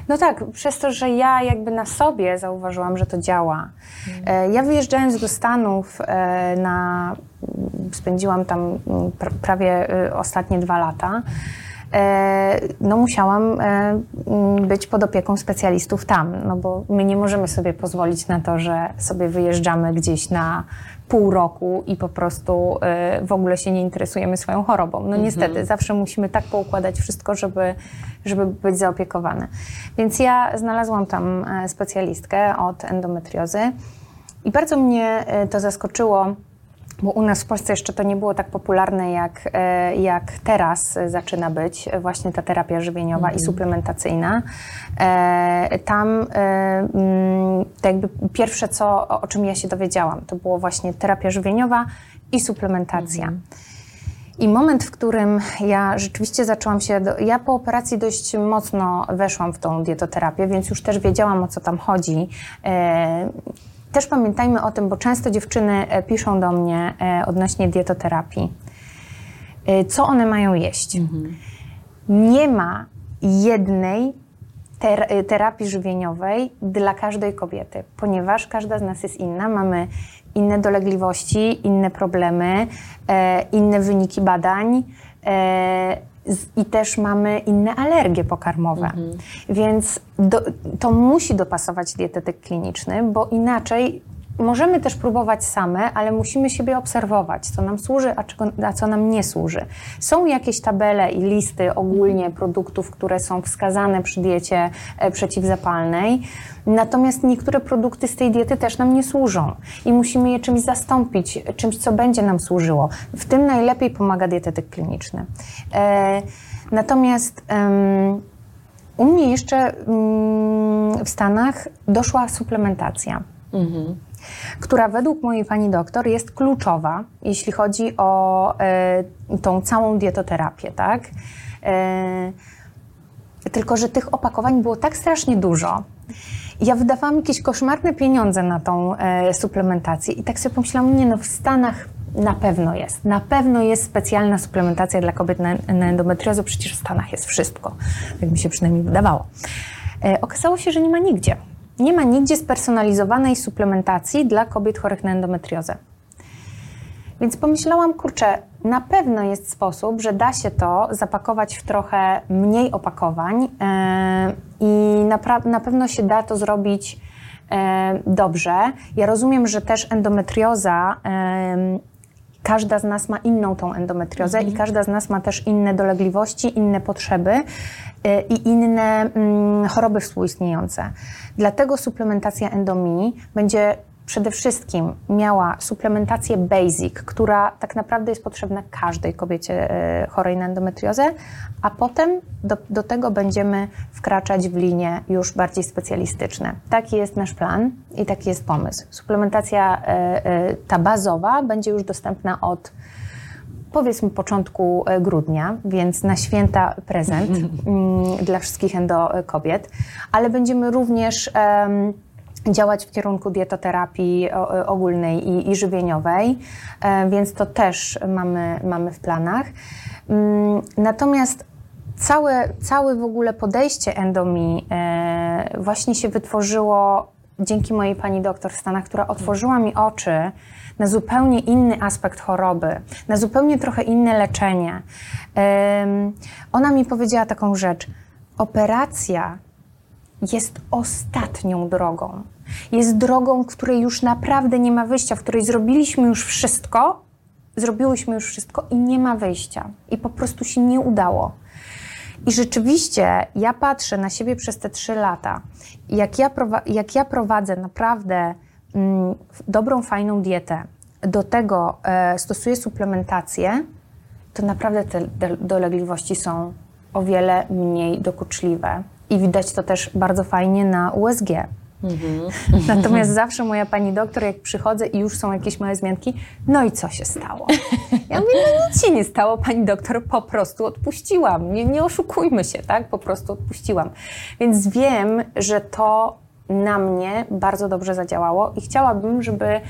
No tak, przez to, że ja jakby na sobie zauważyłam, że to działa. E, Ja wyjeżdżając do Stanów e, na, spędziłam tam mm, pr- prawie e, ostatnie dwa lata, e, no musiałam e, m, być pod opieką specjalistów tam, no bo my nie możemy sobie pozwolić na to, że sobie wyjeżdżamy gdzieś na pół roku i po prostu e, w ogóle się nie interesujemy swoją chorobą. No niestety, zawsze musimy tak poukładać wszystko, żeby, żeby być zaopiekowane. Więc ja znalazłam tam e, specjalistkę od endometriozy i bardzo mnie e, to zaskoczyło, bo u nas w Polsce jeszcze to nie było tak popularne, jak, e, jak teraz e, zaczyna być, właśnie ta terapia żywieniowa i suplementacyjna. E, Tam e, mm, to jakby pierwsze, co, o czym ja się dowiedziałam, to było właśnie terapia żywieniowa i suplementacja. I moment, w którym ja rzeczywiście zaczęłam się. Do, ja po operacji dość mocno weszłam w tą dietoterapię, więc już też wiedziałam o co tam chodzi. E, też pamiętajmy o tym, bo często dziewczyny e, piszą do mnie e, odnośnie dietoterapii. E, co one mają jeść? Nie ma jednej ter- terapii żywieniowej dla każdej kobiety, ponieważ każda z nas jest inna, mamy inne dolegliwości, inne problemy, inne wyniki badań i też mamy inne alergie pokarmowe. Więc do, to musi dopasować dietetyk kliniczny, bo inaczej Możemy też próbować same, ale musimy siebie obserwować, co nam służy, a, czego, a co nam nie służy. Są jakieś tabele i listy ogólnie produktów, które są wskazane przy diecie e, przeciwzapalnej, natomiast niektóre produkty z tej diety też nam nie służą i musimy je czymś zastąpić, czymś, co będzie nam służyło. W tym najlepiej pomaga dietetyk kliniczny. E, natomiast u mnie jeszcze mm, w Stanach doszła suplementacja która według mojej pani doktor jest kluczowa, jeśli chodzi o e, tą całą dietoterapię, tak? E, tylko, że tych opakowań było tak strasznie dużo. Ja wydawałam jakieś koszmarne pieniądze na tą e, suplementację i tak sobie pomyślałam, nie no, w Stanach na pewno jest. Na pewno jest specjalna suplementacja dla kobiet na, na endometriozę, przecież w Stanach jest wszystko. Tak mi się przynajmniej wydawało. Okazało się, że nie ma nigdzie. Nie ma nigdzie spersonalizowanej suplementacji dla kobiet chorych na endometriozę. Więc pomyślałam, kurczę, na pewno jest sposób, że da się to zapakować w trochę mniej opakowań yy, i napra- na pewno się da to zrobić yy, dobrze. Ja rozumiem, że też endometrioza. Każda z nas ma inną tą endometriozę i każda z nas ma też inne dolegliwości, inne potrzeby y, i inne mm, choroby współistniejące. Dlatego suplementacja Endomini będzie przede wszystkim miała suplementację basic, która tak naprawdę jest potrzebna każdej kobiecie y, chorej na endometriozę, a potem do, do tego będziemy wkraczać w linie już bardziej specjalistyczne. Taki jest nasz plan i taki jest pomysł. Suplementacja y, y, ta bazowa będzie już dostępna od powiedzmy początku e, grudnia, więc na święta prezent mm, dla wszystkich endo kobiet, ale będziemy również działać w kierunku dietoterapii ogólnej i, i żywieniowej, e, więc to też mamy, mamy w planach. Mm, Natomiast całe, całe w ogóle podejście Endomi e, właśnie się wytworzyło dzięki mojej pani doktor w Stanach, która otworzyła mi oczy na zupełnie inny aspekt choroby, na zupełnie trochę inne leczenie. Ona mi powiedziała taką rzecz. Operacja jest ostatnią drogą. Jest drogą, której już naprawdę nie ma wyjścia, w której zrobiliśmy już wszystko, zrobiłyśmy już wszystko i nie ma wyjścia. I po prostu się nie udało. I rzeczywiście ja patrzę na siebie przez te trzy lata, jak ja, jak ja prowadzę naprawdę mm, dobrą, fajną dietę, do tego e, stosuję suplementację, to naprawdę te dolegliwości są o wiele mniej dokuczliwe. I widać to też bardzo fajnie na USG. Natomiast zawsze moja pani doktor, jak przychodzę i już są jakieś małe zmianki, no i co się stało? Ja mówię, no nic się nie stało, pani doktor, po prostu odpuściłam. Nie, nie oszukujmy się, tak? Po prostu odpuściłam. Więc wiem, że to na mnie bardzo dobrze zadziałało i chciałabym, żeby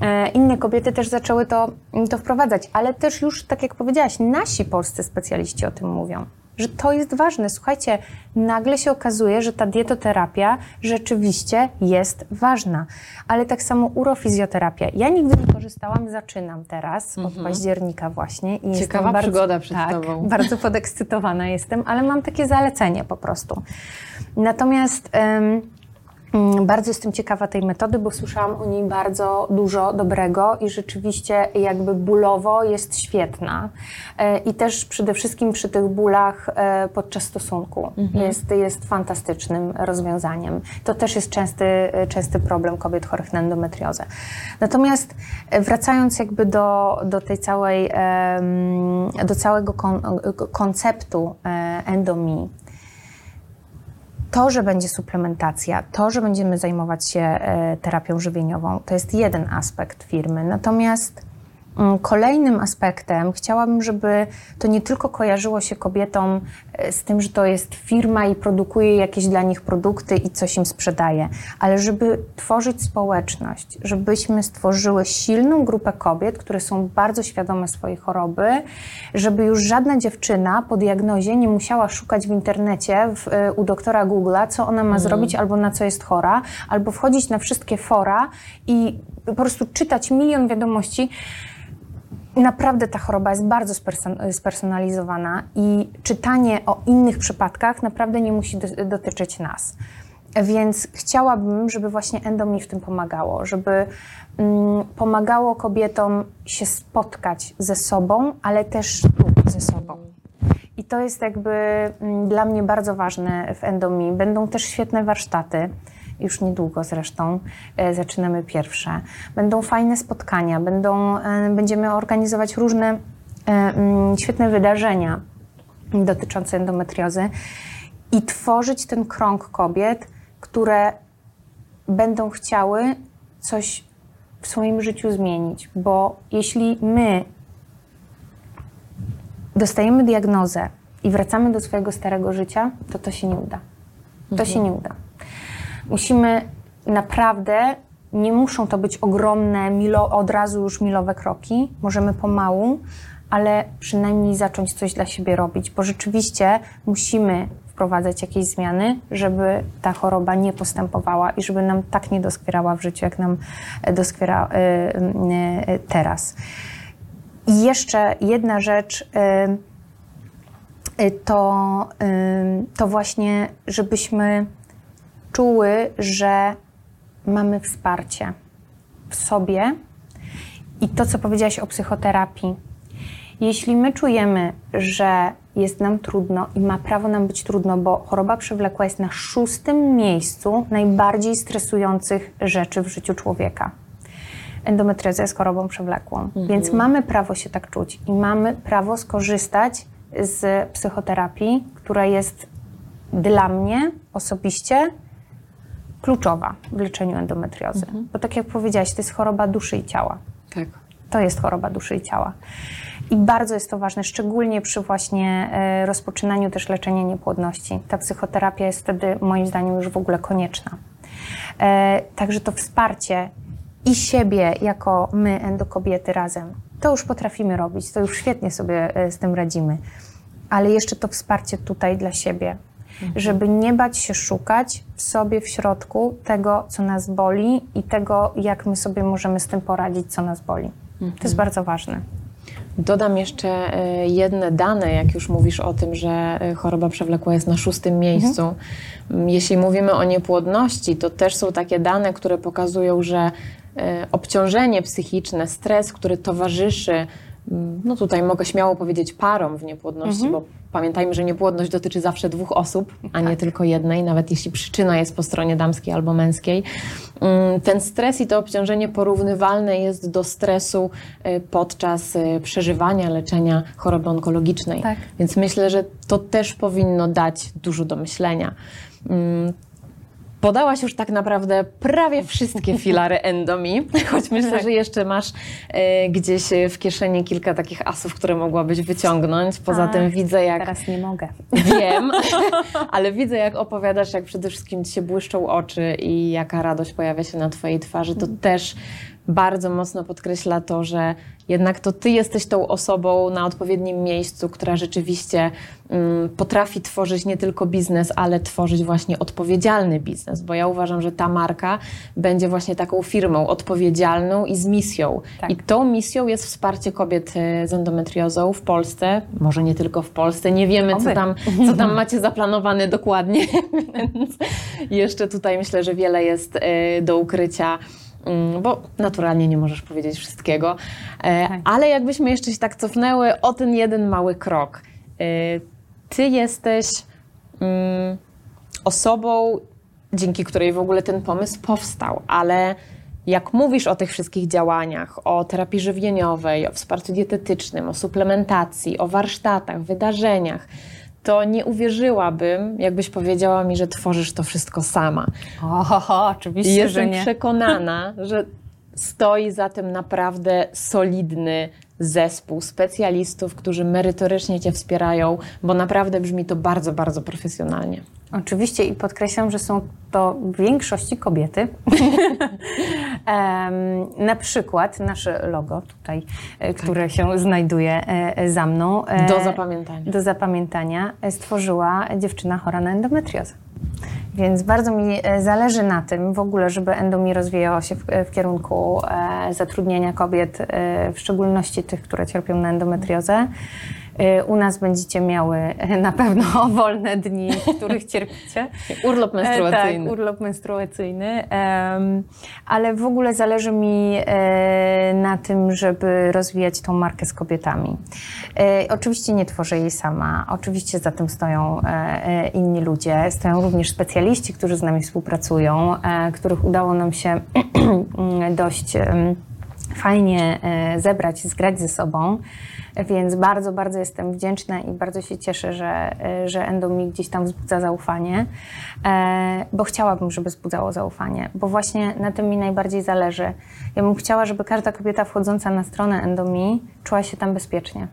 e, inne kobiety też zaczęły to, to wprowadzać. Ale też już, tak jak powiedziałaś, nasi polscy specjaliści o tym mówią. Że to jest ważne. Słuchajcie, nagle się okazuje, że ta dietoterapia rzeczywiście jest ważna. Ale tak samo urofizjoterapia. Ja nigdy nie korzystałam, zaczynam teraz od października właśnie. I Mhm. Ciekawa jestem przygoda bardzo, przed tak, tobą. bardzo podekscytowana jestem, ale mam takie zalecenie po prostu. Natomiast... Mm, Bardzo jestem ciekawa tej metody, bo słyszałam o niej bardzo dużo dobrego i rzeczywiście jakby bólowo jest świetna. E, I też przede wszystkim przy tych bólach e, podczas stosunku jest, jest fantastycznym rozwiązaniem. To też jest częsty, e, częsty problem kobiet chorych na endometriozę. Natomiast wracając jakby do, do tej całej, do całego kon, konceptu endomii, to, że będzie suplementacja, to, że będziemy zajmować się e, terapią żywieniową, to jest jeden aspekt firmy. Natomiast mm, kolejnym aspektem chciałabym, żeby to nie tylko kojarzyło się kobietom z tym, że to jest firma i produkuje jakieś dla nich produkty i coś im sprzedaje, ale żeby tworzyć społeczność, żebyśmy stworzyły silną grupę kobiet, które są bardzo świadome swojej choroby, żeby już żadna dziewczyna po diagnozie nie musiała szukać w internecie w, y, u doktora Google'a, co ona ma zrobić albo na co jest chora, albo wchodzić na wszystkie fora i po prostu czytać milion wiadomości. Naprawdę ta choroba jest bardzo sperson- spersonalizowana i czytanie o innych przypadkach naprawdę nie musi do- dotyczyć nas. Więc chciałabym, żeby właśnie endo mi w tym pomagało, żeby mm, pomagało kobietom się spotkać ze sobą, ale też ze sobą. I to jest jakby mm, dla mnie bardzo ważne w Endomi. Będą też świetne warsztaty, już niedługo zresztą e, zaczynamy pierwsze. Będą fajne spotkania, będą, e, będziemy organizować różne e, mm, świetne wydarzenia dotyczące endometriozy i tworzyć ten krąg kobiet, które będą chciały coś w swoim życiu zmienić, bo jeśli my dostajemy diagnozę i wracamy do swojego starego życia, to to się nie uda. To się nie uda. Musimy naprawdę, nie muszą to być ogromne, milo, od razu już milowe kroki, możemy pomału, ale przynajmniej zacząć coś dla siebie robić, bo rzeczywiście musimy wprowadzać jakieś zmiany, żeby ta choroba nie postępowała i żeby nam tak nie doskwierała w życiu, jak nam e, doskwiera y, y, teraz. I jeszcze jedna rzecz, to, to właśnie, żebyśmy czuły, że mamy wsparcie w sobie. I to, co powiedziałaś o psychoterapii. Jeśli my czujemy, że jest nam trudno i ma prawo nam być trudno, bo choroba przewlekła jest na szóstym miejscu najbardziej stresujących rzeczy w życiu człowieka endometrioza jest chorobą przewlekłą, więc mamy prawo się tak czuć i mamy prawo skorzystać z psychoterapii, która jest dla mnie osobiście kluczowa w leczeniu endometriozy. Bo tak jak powiedziałaś, to jest choroba duszy i ciała. Tak. To jest choroba duszy i ciała. I bardzo jest to ważne, szczególnie przy właśnie e, rozpoczynaniu też leczenia niepłodności. Ta psychoterapia jest wtedy moim zdaniem już w ogóle konieczna. E, także to wsparcie i siebie jako my, endokobiety razem, to już potrafimy robić, to już świetnie sobie e, z tym radzimy. Ale jeszcze to wsparcie tutaj dla siebie, żeby nie bać się szukać w sobie, w środku tego, co nas boli i tego, jak my sobie możemy z tym poradzić, co nas boli. To jest bardzo ważne. Dodam jeszcze e, jedne dane, jak już mówisz o tym, że e, choroba przewlekła jest na szóstym miejscu. M, Jeśli mówimy o niepłodności, to też są takie dane, które pokazują, że e, obciążenie psychiczne, stres, który towarzyszy, no tutaj mogę śmiało powiedzieć parom w niepłodności, bo pamiętajmy, że niepłodność dotyczy zawsze dwóch osób, a nie tylko jednej, nawet jeśli przyczyna jest po stronie damskiej albo męskiej. Mm, Ten stres i to obciążenie porównywalne jest do stresu y, podczas y, przeżywania leczenia choroby onkologicznej. Tak. Więc myślę, że to też powinno dać dużo do myślenia. Mm, Podałaś już tak naprawdę prawie wszystkie filary endomi, choć myślę, że jeszcze masz e, gdzieś e, w kieszeni kilka takich asów, które mogłabyś wyciągnąć. Poza Ach, tym widzę, jak Teraz nie mogę. Wiem, ale widzę, jak opowiadasz, jak przede wszystkim ci się błyszczą oczy i jaka radość pojawia się na twojej twarzy. To też bardzo mocno podkreśla to, że jednak to ty jesteś tą osobą na odpowiednim miejscu, która rzeczywiście mm, potrafi tworzyć nie tylko biznes, ale tworzyć właśnie odpowiedzialny biznes, bo ja uważam, że ta marka będzie właśnie taką firmą odpowiedzialną i z misją. Tak. I tą misją jest wsparcie kobiet e, z endometriozą w Polsce, może nie tylko w Polsce, nie wiemy, co tam, co tam macie zaplanowane dokładnie, więc jeszcze tutaj myślę, że wiele jest e, do ukrycia. Mm, Bo naturalnie nie możesz powiedzieć wszystkiego, E, Tak. ale jakbyśmy jeszcze się tak cofnęły o ten jeden mały krok. E, Ty jesteś mm, osobą, dzięki której w ogóle ten pomysł powstał, ale jak mówisz o tych wszystkich działaniach, o terapii żywieniowej, o wsparciu dietetycznym, o suplementacji, o warsztatach, wydarzeniach, to nie uwierzyłabym, jakbyś powiedziała mi, że tworzysz to wszystko sama. Oho, oczywiście, I że jestem nie. przekonana, że stoi za tym naprawdę solidny zespół specjalistów, którzy merytorycznie Cię wspierają, bo naprawdę brzmi to bardzo, bardzo profesjonalnie. Oczywiście i podkreślam, że są to w większości kobiety. Na przykład nasze logo tutaj, e, które się znajduje e, za mną. e, Do zapamiętania. Do zapamiętania stworzyła dziewczyna chora na endometriozę. Więc bardzo mi e, zależy na tym w ogóle, żeby Endomi rozwijała się w, w kierunku e, zatrudniania kobiet, e, w szczególności tych, które cierpią na endometriozę. E, U nas będziecie miały na pewno wolne dni, w których cierpicie. Urlop menstruacyjny. E, Tak, urlop menstruacyjny. Ale w ogóle zależy mi e, na tym, żeby rozwijać tą markę z kobietami. E, oczywiście nie tworzę jej sama. Oczywiście za tym stoją inni ludzie. Stoją również specjaliści, którzy z nami współpracują, których udało nam się dość fajnie zebrać, zgrać ze sobą. Więc bardzo, bardzo jestem wdzięczna i bardzo się cieszę, że, e, że Endo mi gdzieś tam wzbudza zaufanie, e, bo chciałabym, żeby wzbudzało zaufanie, bo właśnie na tym mi najbardziej zależy. Ja bym chciała, żeby każda kobieta wchodząca na stronę Endomi czuła się tam bezpiecznie.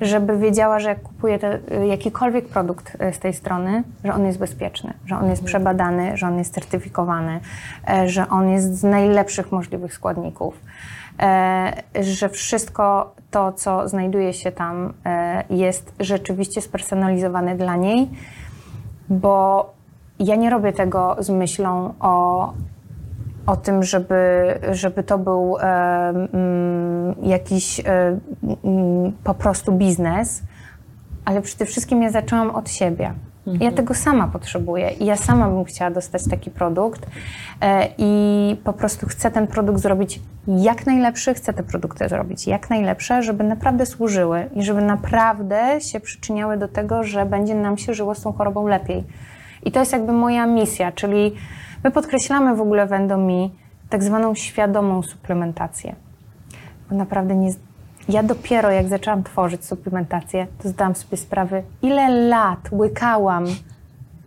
Żeby wiedziała, że jak kupuje te, jakikolwiek produkt e, z tej strony, że on jest bezpieczny, że on jest przebadany, że on jest certyfikowany, e, że on jest z najlepszych możliwych składników e, że wszystko to, co znajduje się tam, e, jest rzeczywiście spersonalizowane dla niej, bo ja nie robię tego z myślą o, o tym, żeby, żeby to był e, mm, jakiś e, mm, po prostu biznes, ale przede wszystkim ja zaczęłam od siebie. Ja tego sama potrzebuję i ja sama bym chciała dostać taki produkt e, i po prostu chcę ten produkt zrobić jak najlepszy, chcę te produkty zrobić jak najlepsze, żeby naprawdę służyły i żeby naprawdę się przyczyniały do tego, że będzie nam się żyło z tą chorobą lepiej. I to jest jakby moja misja, czyli my podkreślamy w ogóle w Endomi tak zwaną świadomą suplementację. Bo naprawdę nie. Ja dopiero jak zaczęłam tworzyć suplementację, to zdałam sobie sprawę, ile lat łykałam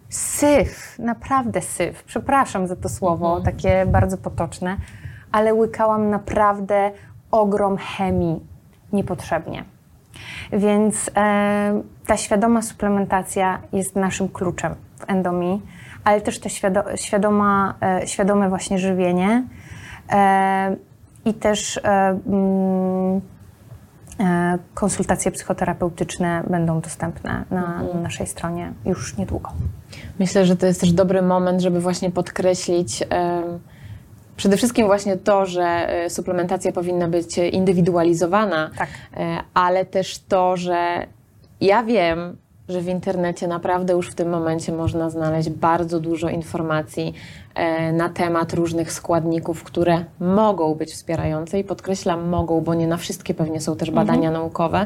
syf, naprawdę syf. Przepraszam za to słowo, takie bardzo potoczne, ale łykałam naprawdę ogrom chemii niepotrzebnie. Więc e, ta świadoma suplementacja jest naszym kluczem w endomii, ale też to świado, świadoma, e, świadome właśnie żywienie e, i też e, mm, konsultacje psychoterapeutyczne będą dostępne na, na naszej stronie już niedługo. Myślę, że to jest też dobry moment, żeby właśnie podkreślić przede wszystkim właśnie to, że e, suplementacja powinna być indywidualizowana, Tak. e, ale też to, że ja wiem, że w internecie naprawdę już w tym momencie można znaleźć bardzo dużo informacji e, na temat różnych składników, które mogą być wspierające i podkreślam mogą, bo nie na wszystkie pewnie są też badania naukowe.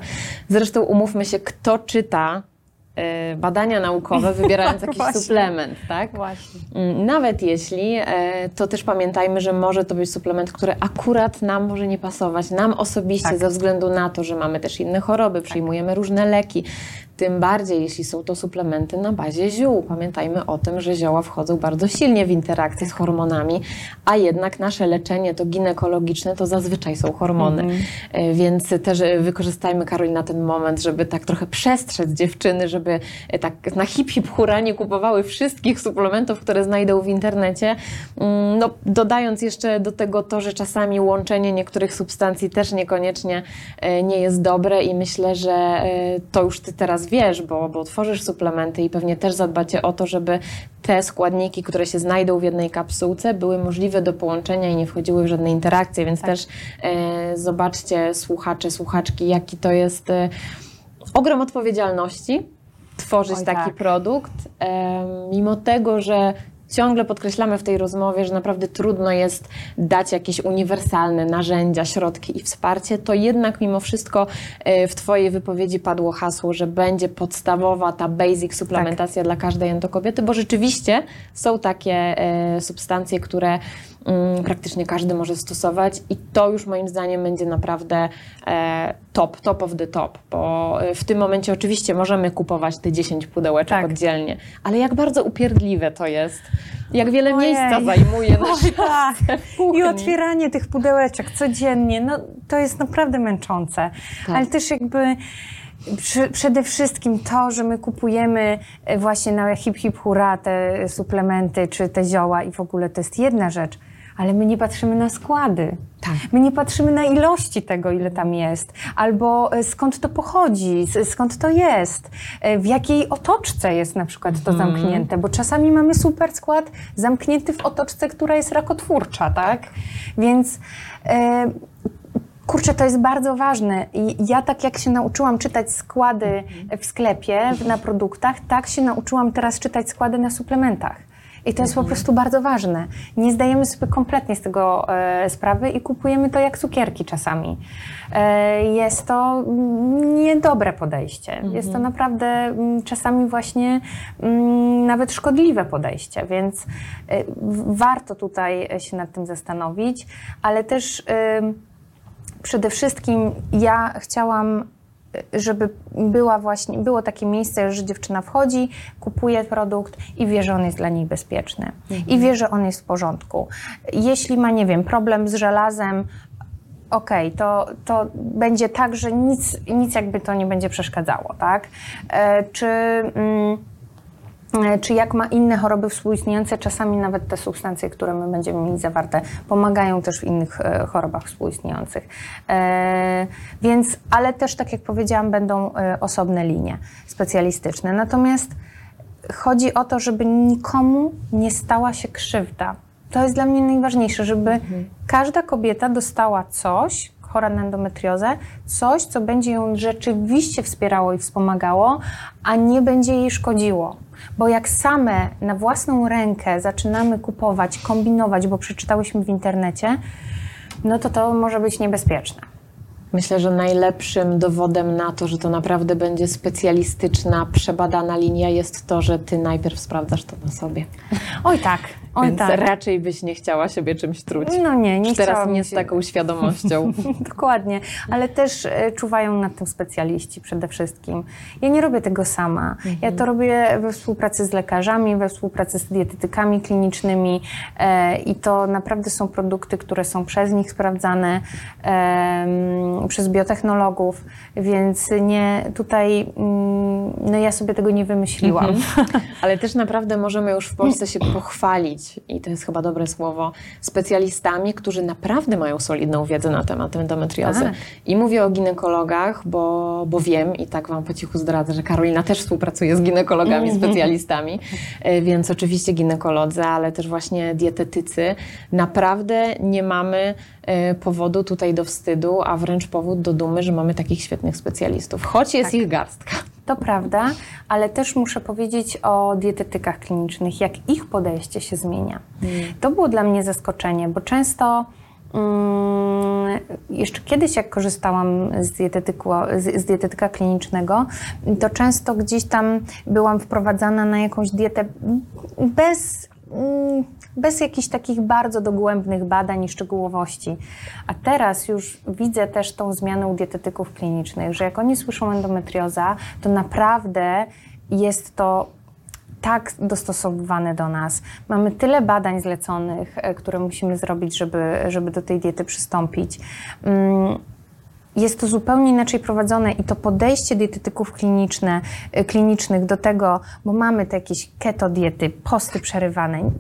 Zresztą umówmy się, kto czyta e, badania naukowe, wybierając jakiś suplement, tak? Właśnie. Mm, Nawet jeśli, e, to też pamiętajmy, że może to być suplement, który akurat nam może nie pasować, nam osobiście, Tak. ze względu na to, że mamy też inne choroby, przyjmujemy różne leki. Tym bardziej jeśli są to suplementy na bazie ziół. Pamiętajmy o tym, że zioła wchodzą bardzo silnie w interakcję z hormonami, a jednak nasze leczenie to ginekologiczne to zazwyczaj są hormony. E, Więc też e, wykorzystajmy Karolina ten moment, żeby tak trochę przestrzec dziewczyny, żeby e, tak na hip hip hura nie kupowały wszystkich suplementów, które znajdą w internecie. Mm, No, dodając jeszcze do tego to, że czasami łączenie niektórych substancji też niekoniecznie nie jest dobre i myślę, że to już Ty teraz wiesz, bo, bo tworzysz suplementy i pewnie też zadbacie o to, żeby te składniki, które się znajdą w jednej kapsułce, były możliwe do połączenia i nie wchodziły w żadne interakcje, więc też e, zobaczcie słuchacze, słuchaczki, jaki to jest e, ogrom odpowiedzialności tworzyć Oj, taki tak. produkt, em, mimo tego, że ciągle podkreślamy w tej rozmowie, że naprawdę trudno jest dać jakieś uniwersalne narzędzia, środki i wsparcie, to jednak mimo wszystko e, w Twojej wypowiedzi padło hasło, że będzie podstawowa ta basic suplementacja dla każdej endokobiety, bo rzeczywiście są takie e, substancje, które praktycznie każdy może stosować i to już moim zdaniem będzie naprawdę e, top, top of the top, bo e, w tym momencie oczywiście możemy kupować te 10 pudełeczek Tak. oddzielnie, ale jak bardzo upierdliwe to jest, jak wiele Ojej. miejsca zajmuje na Oj, tak. I otwieranie tych pudełeczek codziennie, no to jest naprawdę męczące. Tak. Ale też jakby przede wszystkim to, że my kupujemy e, właśnie na hip hip hura te suplementy czy te zioła i w ogóle to jest jedna rzecz, ale my nie patrzymy na składy. Tak. My nie patrzymy na ilości tego, ile tam jest, albo e, skąd to pochodzi, s- skąd to jest, e, w jakiej otoczce jest na przykład to zamknięte, bo czasami mamy super skład zamknięty w otoczce, która jest rakotwórcza, tak? Więc e, Kurczę, to jest bardzo ważne. I ja tak jak się nauczyłam czytać składy w sklepie, na produktach, tak się nauczyłam teraz czytać składy na suplementach. I to jest po prostu bardzo ważne. Nie zdajemy sobie kompletnie z tego e, sprawy i kupujemy to jak cukierki czasami. E, jest to niedobre podejście. Jest to naprawdę mm, czasami właśnie mm, nawet szkodliwe podejście, więc e, warto tutaj się nad tym zastanowić, ale też. przede wszystkim ja chciałam, żeby była właśnie, było takie miejsce, że dziewczyna wchodzi, kupuje produkt i wie, że on jest dla niej bezpieczny. I wie, że on jest w porządku. Jeśli ma, nie wiem, problem z żelazem, okej, to, to będzie tak, że nic, nic jakby to nie będzie przeszkadzało, tak? E, czy... Mm, czy jak ma inne choroby współistniejące, czasami nawet te substancje, które my będziemy mieli zawarte, pomagają też w innych e, chorobach współistniejących. E, więc, ale też, tak jak powiedziałam, będą e, osobne linie specjalistyczne. Natomiast chodzi o to, żeby nikomu nie stała się krzywda. To jest dla mnie najważniejsze, żeby każda kobieta dostała coś, chora na endometriozę, coś, co będzie ją rzeczywiście wspierało i wspomagało, a nie będzie jej szkodziło. Bo jak same na własną rękę zaczynamy kupować, kombinować, bo przeczytałyśmy w internecie, no to to może być niebezpieczne. Myślę, że najlepszym dowodem na to, że to naprawdę będzie specjalistyczna, przebadana linia jest to, że ty najpierw sprawdzasz to na sobie. Oj tak, oj Więc tak. raczej byś nie chciała siebie czymś truć. No nie, nie Teraz nie z taką świadomością. Dokładnie, ale też e, czuwają nad tym specjaliści przede wszystkim. Ja nie robię tego sama. Ja to robię we współpracy z lekarzami, we współpracy z dietetykami klinicznymi e, i to naprawdę są produkty, które są przez nich sprawdzane, em, przez biotechnologów, więc nie tutaj, mm, no ja sobie tego nie wymyśliłam. Ale też naprawdę możemy już w Polsce się pochwalić, i to jest chyba dobre słowo, specjalistami, którzy naprawdę mają solidną wiedzę na temat endometriozy. Tak. I mówię o ginekologach, bo, bo wiem i tak Wam po cichu zdradzę, że Karolina też współpracuje z ginekologami, specjalistami, E, więc oczywiście ginekolodzy, ale też właśnie dietetycy. Naprawdę nie mamy e, powodu tutaj do wstydu, a wręcz powód do dumy, że mamy takich świetnych specjalistów, choć jest ich garstka. To prawda, ale też muszę powiedzieć o dietetykach klinicznych, jak ich podejście się zmienia. To było dla mnie zaskoczenie, bo często. mm, jeszcze kiedyś, jak korzystałam z, dietetyku, z, z dietetyka klinicznego, to często gdzieś tam byłam wprowadzana na jakąś dietę bez mm, bez jakichś takich bardzo dogłębnych badań i szczegółowości. A teraz już widzę też tą zmianę u dietetyków klinicznych, że jak oni słyszą endometrioza, to naprawdę jest to tak dostosowywane do nas. Mamy tyle badań zleconych, e, które musimy zrobić, żeby, żeby do tej diety przystąpić. Mm, jest to zupełnie inaczej prowadzone i to podejście dietetyków kliniczne, y, klinicznych do tego, bo mamy te jakieś keto diety, posty przerywane,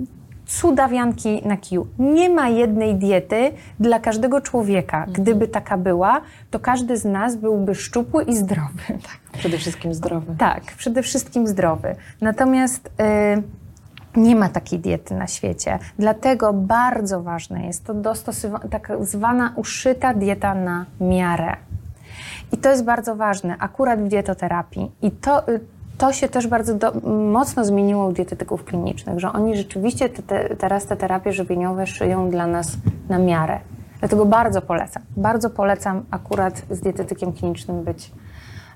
cudawianki na kiju. Nie ma jednej diety dla każdego człowieka. Mhm. Gdyby taka była, to każdy z nas byłby szczupły i zdrowy. Tak, przede wszystkim zdrowy. Tak, przede wszystkim zdrowy. Natomiast y, nie ma takiej diety na świecie. Dlatego bardzo ważne jest to dostosowa- tak zwana uszyta dieta na miarę. I to jest bardzo ważne, akurat w dietoterapii. I to, y, to się też bardzo do, mocno zmieniło u dietetyków klinicznych, że oni rzeczywiście te, te, teraz te terapie żywieniowe szyją dla nas na miarę. Dlatego bardzo polecam. Bardzo polecam akurat z dietetykiem klinicznym być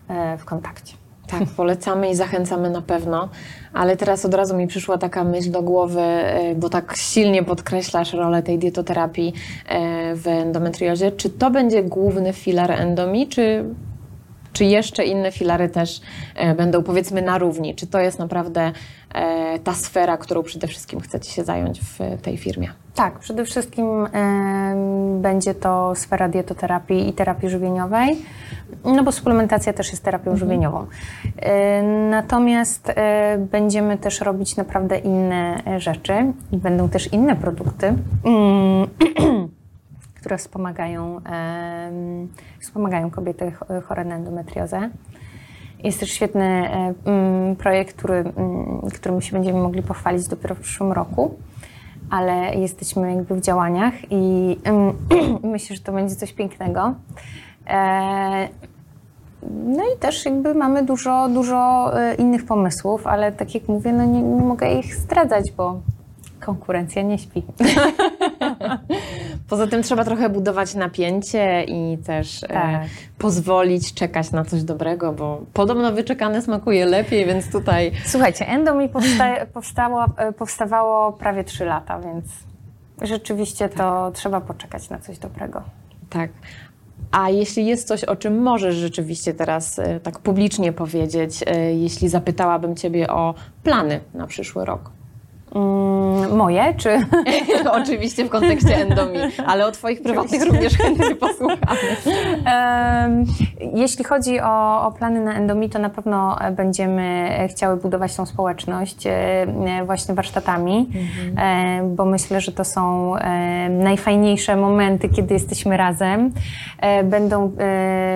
e, w kontakcie. Tak, polecamy i zachęcamy na pewno, ale teraz od razu mi przyszła taka myśl do głowy, e, bo tak silnie podkreślasz rolę tej dietoterapii e, w endometriozie. Czy to będzie główny filar endomii, czy, czy jeszcze inne filary też e, będą powiedzmy na równi? Czy to jest naprawdę ta sfera, którą przede wszystkim chcecie się zająć w tej firmie? Tak, przede wszystkim będzie to sfera dietoterapii i terapii żywieniowej, no bo suplementacja też jest terapią żywieniową. E, natomiast e, będziemy też robić naprawdę inne e, rzeczy i będą też inne produkty. Które wspomagają, wspomagają kobiety ch- chore na endometriozę. Jest też świetny e, projekt, który, którym się będziemy mogli pochwalić dopiero w przyszłym roku, ale jesteśmy jakby w działaniach i myślę, że to będzie coś pięknego. E, no i też jakby mamy dużo, dużo e, innych pomysłów, ale tak jak mówię, no nie, nie mogę ich zdradzać, bo konkurencja nie śpi. Poza tym trzeba trochę budować napięcie i też e, Tak. pozwolić czekać na coś dobrego, bo podobno wyczekane smakuje lepiej, więc tutaj Słuchajcie, Endo mi powsta- powstało, e, powstawało prawie 3 lata, więc rzeczywiście to trzeba poczekać na coś dobrego. tak. A jeśli jest coś, o czym możesz rzeczywiście teraz e, tak publicznie powiedzieć, e, jeśli zapytałabym Ciebie o plany na przyszły rok? Mm, moje, czy... Oczywiście w kontekście endomii, ale o Twoich prywatnych również chętnie posłuchamy. Em, Jeśli chodzi o, o plany na Endomi, to na pewno będziemy chciały budować tą społeczność e, właśnie warsztatami, e, bo myślę, że to są e, najfajniejsze momenty, kiedy jesteśmy razem. Będą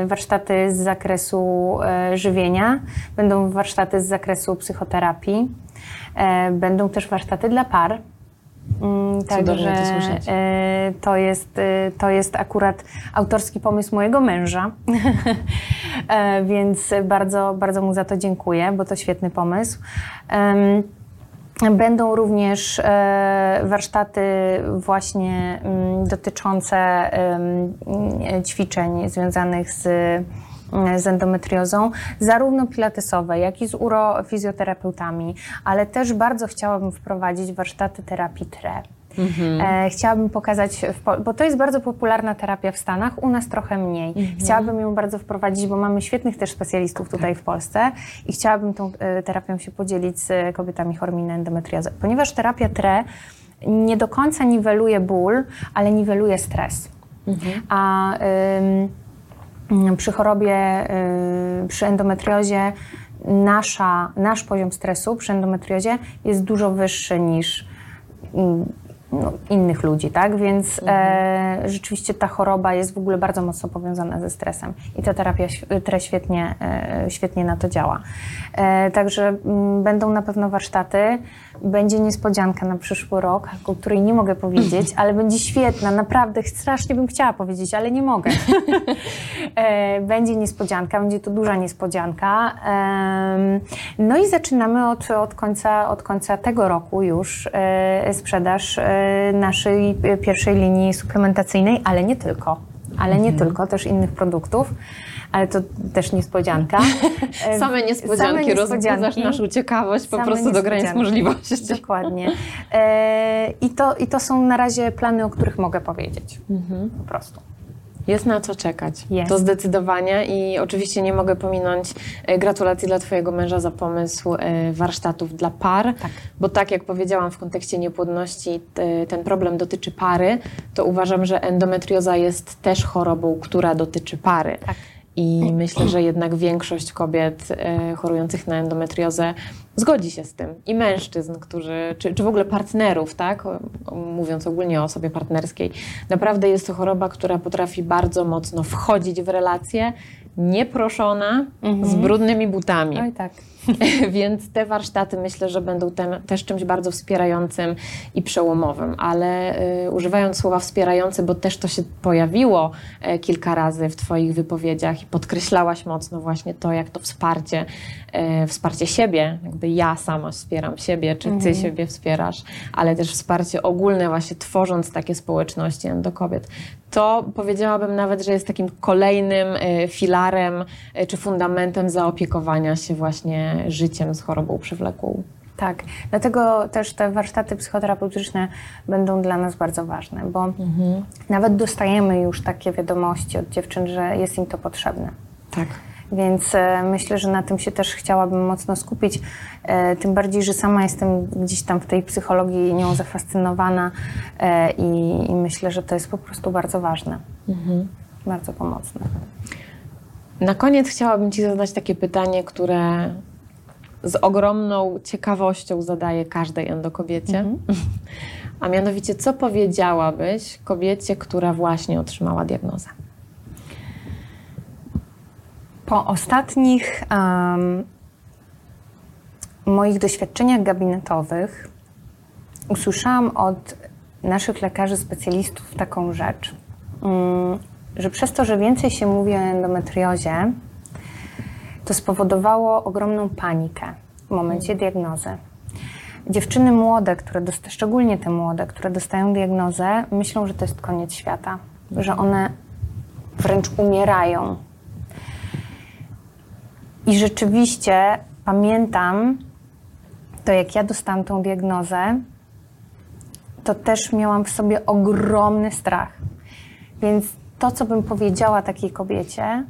warsztaty z zakresu żywienia, będą warsztaty z zakresu psychoterapii, będą też warsztaty dla par. Mm, Cudownie to słyszeć. E, To jest, e, to jest akurat autorski pomysł mojego męża, E, więc bardzo, bardzo mu za to dziękuję, bo to świetny pomysł. Będą również e, warsztaty właśnie mm, dotyczące ćwiczeń związanych z, z endometriozą, zarówno pilatesowe, jak i z urofizjoterapeutami, ale też bardzo chciałabym wprowadzić warsztaty terapii TRE. E, chciałabym pokazać, w bo to jest bardzo popularna terapia w Stanach, u nas trochę mniej. Chciałabym ją bardzo wprowadzić, bo mamy świetnych też specjalistów tutaj w Polsce i chciałabym tą e, terapią się podzielić z kobietami chorymi na endometriozę, ponieważ terapia TRE nie do końca niweluje ból, ale niweluje stres. A ym, przy chorobie, y, przy endometriozie nasza, nasz poziom stresu przy endometriozie jest dużo wyższy niż mm, no, innych ludzi, tak? Więc e, rzeczywiście ta choroba jest w ogóle bardzo mocno powiązana ze stresem i ta terapia TRE świetnie, e, świetnie na to działa. E, także mm, będą na pewno warsztaty, będzie niespodzianka na przyszły rok, o której nie mogę powiedzieć, ale będzie świetna, naprawdę strasznie bym chciała powiedzieć, ale nie mogę. E, będzie niespodzianka, będzie to duża niespodzianka. No i zaczynamy od, od, końca, od końca tego roku już e, sprzedaż e, naszej pierwszej linii suplementacyjnej, ale nie tylko. Ale nie tylko, też innych produktów. Ale to też niespodzianka. Same niespodzianki, rozbudzasz naszą ciekawość po Same prostu do granic niespodzianki. możliwości. Dokładnie. E, i, to, I to są na razie plany, o których mogę powiedzieć. Mhm. Po prostu. Jest na co czekać. Jest. To zdecydowanie i oczywiście nie mogę pominąć e, gratulacji dla Twojego męża za pomysł e, warsztatów dla par, Tak. bo tak jak powiedziałam w kontekście niepłodności, ten problem dotyczy pary, to uważam, że endometrioza jest też chorobą, która dotyczy pary. Tak. I myślę, że jednak większość kobiet e, chorujących na endometriozę zgodzi się z tym. I mężczyzn, którzy, czy, czy w ogóle partnerów, tak? Mówiąc ogólnie o osobie partnerskiej. Naprawdę jest to choroba, która potrafi bardzo mocno wchodzić w relacje, nieproszona, z brudnymi butami. Oj tak. Więc te warsztaty myślę, że będą tem, też czymś bardzo wspierającym i przełomowym, ale y, używając słowa wspierający, bo też to się pojawiło e, kilka razy w Twoich wypowiedziach i podkreślałaś mocno właśnie to, jak to wsparcie, e, wsparcie siebie, jakby ja sama wspieram siebie, czy Ty siebie wspierasz, ale też wsparcie ogólne właśnie tworząc takie społeczności endokobiet. To powiedziałabym nawet, że jest takim kolejnym e, filarem czy fundamentem zaopiekowania się właśnie życiem z chorobą przewlekłą. Tak, dlatego też te warsztaty psychoterapeutyczne będą dla nas bardzo ważne, bo nawet dostajemy już takie wiadomości od dziewczyn, że jest im to potrzebne. Tak. Więc e, myślę, że na tym się też chciałabym mocno skupić. E, tym bardziej, że sama jestem gdzieś tam w tej psychologii nią zafascynowana e, i, i myślę, że to jest po prostu bardzo ważne. Bardzo pomocne. Na koniec chciałabym Ci zadać takie pytanie, które z ogromną ciekawością zadaję każdej endokobiecie. A mianowicie, co powiedziałabyś kobiecie, która właśnie otrzymała diagnozę? Po ostatnich em, moich doświadczeniach gabinetowych usłyszałam od naszych lekarzy specjalistów taką rzecz, mm, że przez to, że więcej się mówi o endometriozie, to spowodowało ogromną panikę w momencie diagnozy. Dziewczyny młode, które dosta- szczególnie te młode, które dostają diagnozę, myślą, że to jest koniec świata, że one wręcz umierają i rzeczywiście pamiętam to, jak ja dostałam tą diagnozę, to też miałam w sobie ogromny strach. Więc to, co bym powiedziała takiej kobiecie,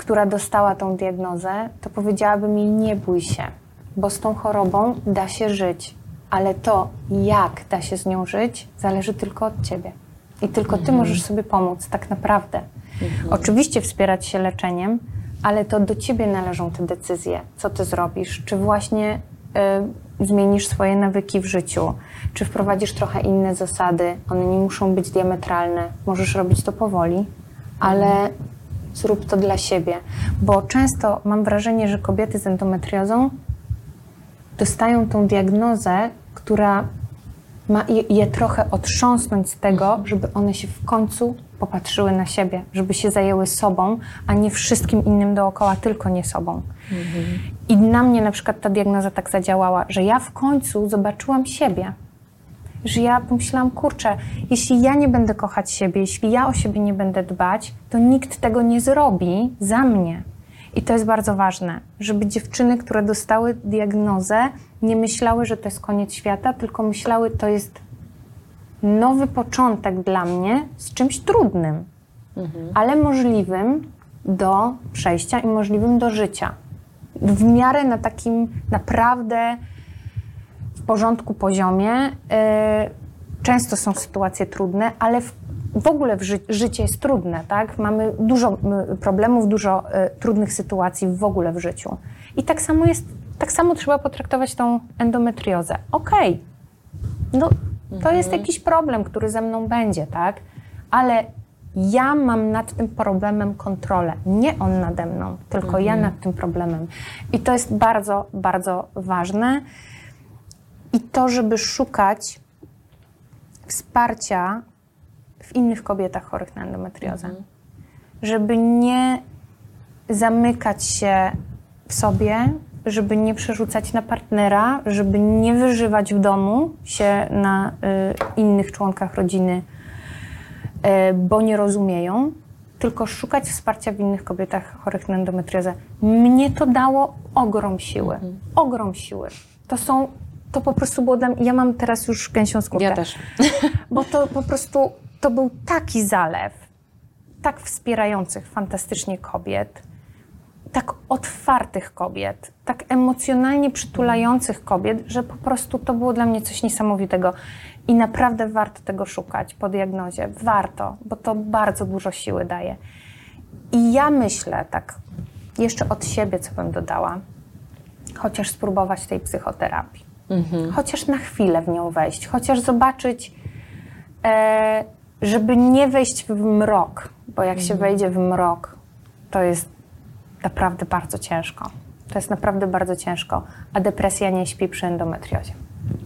która dostała tą diagnozę, to powiedziałabym jej: nie bój się, bo z tą chorobą da się żyć, ale to, jak da się z nią żyć, zależy tylko od ciebie. I tylko ty możesz sobie pomóc, tak naprawdę. Oczywiście wspierać się leczeniem, ale to do ciebie należą te decyzje, co ty zrobisz, czy właśnie y, zmienisz swoje nawyki w życiu, czy wprowadzisz trochę inne zasady. One nie muszą być diametralne, możesz robić to powoli, ale zrób to dla siebie, bo często mam wrażenie, że kobiety z endometriozą dostają tą diagnozę, która ma je, trochę otrząsnąć z tego, żeby one się w końcu popatrzyły na siebie, żeby się zajęły sobą, a nie wszystkim innym dookoła, tylko nie sobą. I na mnie na przykład ta diagnoza tak zadziałała, że ja w końcu zobaczyłam siebie. Że ja pomyślałam, kurczę, jeśli ja nie będę kochać siebie, jeśli ja o siebie nie będę dbać, to nikt tego nie zrobi za mnie. I to jest bardzo ważne, żeby dziewczyny, które dostały diagnozę, nie myślały, że to jest koniec świata, tylko myślały, to jest nowy początek dla mnie z czymś trudnym, ale możliwym do przejścia i możliwym do życia. W miarę na takim naprawdę porządku poziomie. Y, często są sytuacje trudne, ale w, w ogóle w ży życie jest trudne, tak? Mamy dużo y, problemów, dużo y, trudnych sytuacji w ogóle w życiu. I tak samo jest, tak samo trzeba potraktować tą endometriozę. Okej, no to jest jakiś problem, który ze mną będzie, tak? Ale ja mam nad tym problemem kontrolę. Nie on nade mną, tylko ja nad tym problemem. I to jest bardzo, bardzo ważne. I to, żeby szukać wsparcia w innych kobietach chorych na endometriozę. Żeby nie zamykać się w sobie, żeby nie przerzucać na partnera, żeby nie wyżywać w domu się na y, innych członkach rodziny, y, bo nie rozumieją, tylko szukać wsparcia w innych kobietach chorych na endometriozę. Mnie to dało ogrom siły. Mhm. Ogrom siły. To są, to po prostu było dla mnie, ja mam teraz już gęsią skórkę. Ja też. Bo to po prostu, to był taki zalew, tak wspierających fantastycznie kobiet, tak otwartych kobiet, tak emocjonalnie przytulających kobiet, że po prostu to było dla mnie coś niesamowitego. I naprawdę warto tego szukać po diagnozie. Warto, bo to bardzo dużo siły daje. I ja myślę, tak jeszcze od siebie, co bym dodała, chociaż spróbować tej psychoterapii. Chociaż na chwilę w nią wejść, chociaż zobaczyć, e, żeby nie wejść w mrok, bo jak się wejdzie w mrok, to jest naprawdę bardzo ciężko. To jest naprawdę bardzo ciężko, a depresja nie śpi przy endometriozie.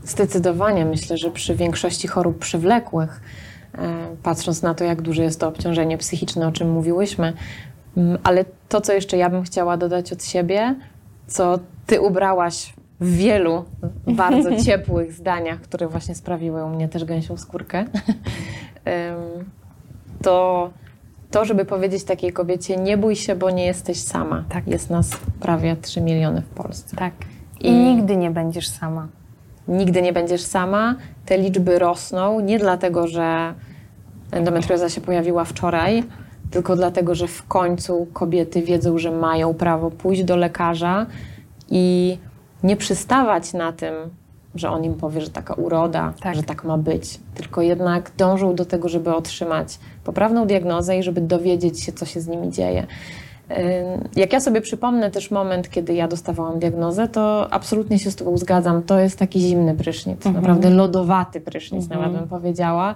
Zdecydowanie myślę, że przy większości chorób przywlekłych, e, patrząc na to, jak duże jest to obciążenie psychiczne, o czym mówiłyśmy, mm, ale to, co jeszcze ja bym chciała dodać od siebie, co ty ubrałaś w wielu bardzo ciepłych zdaniach, które właśnie sprawiły u mnie też gęsią skórkę, to to, żeby powiedzieć takiej kobiecie, nie bój się, bo nie jesteś sama. Tak. Jest nas prawie 3 miliony w Polsce. Tak. I, I- nigdy nie będziesz sama. Nigdy nie będziesz sama. Te liczby rosną nie dlatego, że endometrioza się pojawiła wczoraj, tylko dlatego, że w końcu kobiety wiedzą, że mają prawo pójść do lekarza i nie przystawać na tym, że on im powie, że taka uroda, Tak. że tak ma być, tylko jednak dążą do tego, żeby otrzymać poprawną diagnozę i żeby dowiedzieć się, co się z nimi dzieje. Jak ja sobie przypomnę też moment, kiedy ja dostawałam diagnozę, to absolutnie się z Tobą zgadzam. To jest taki zimny prysznic, naprawdę lodowaty prysznic, nawet bym powiedziała.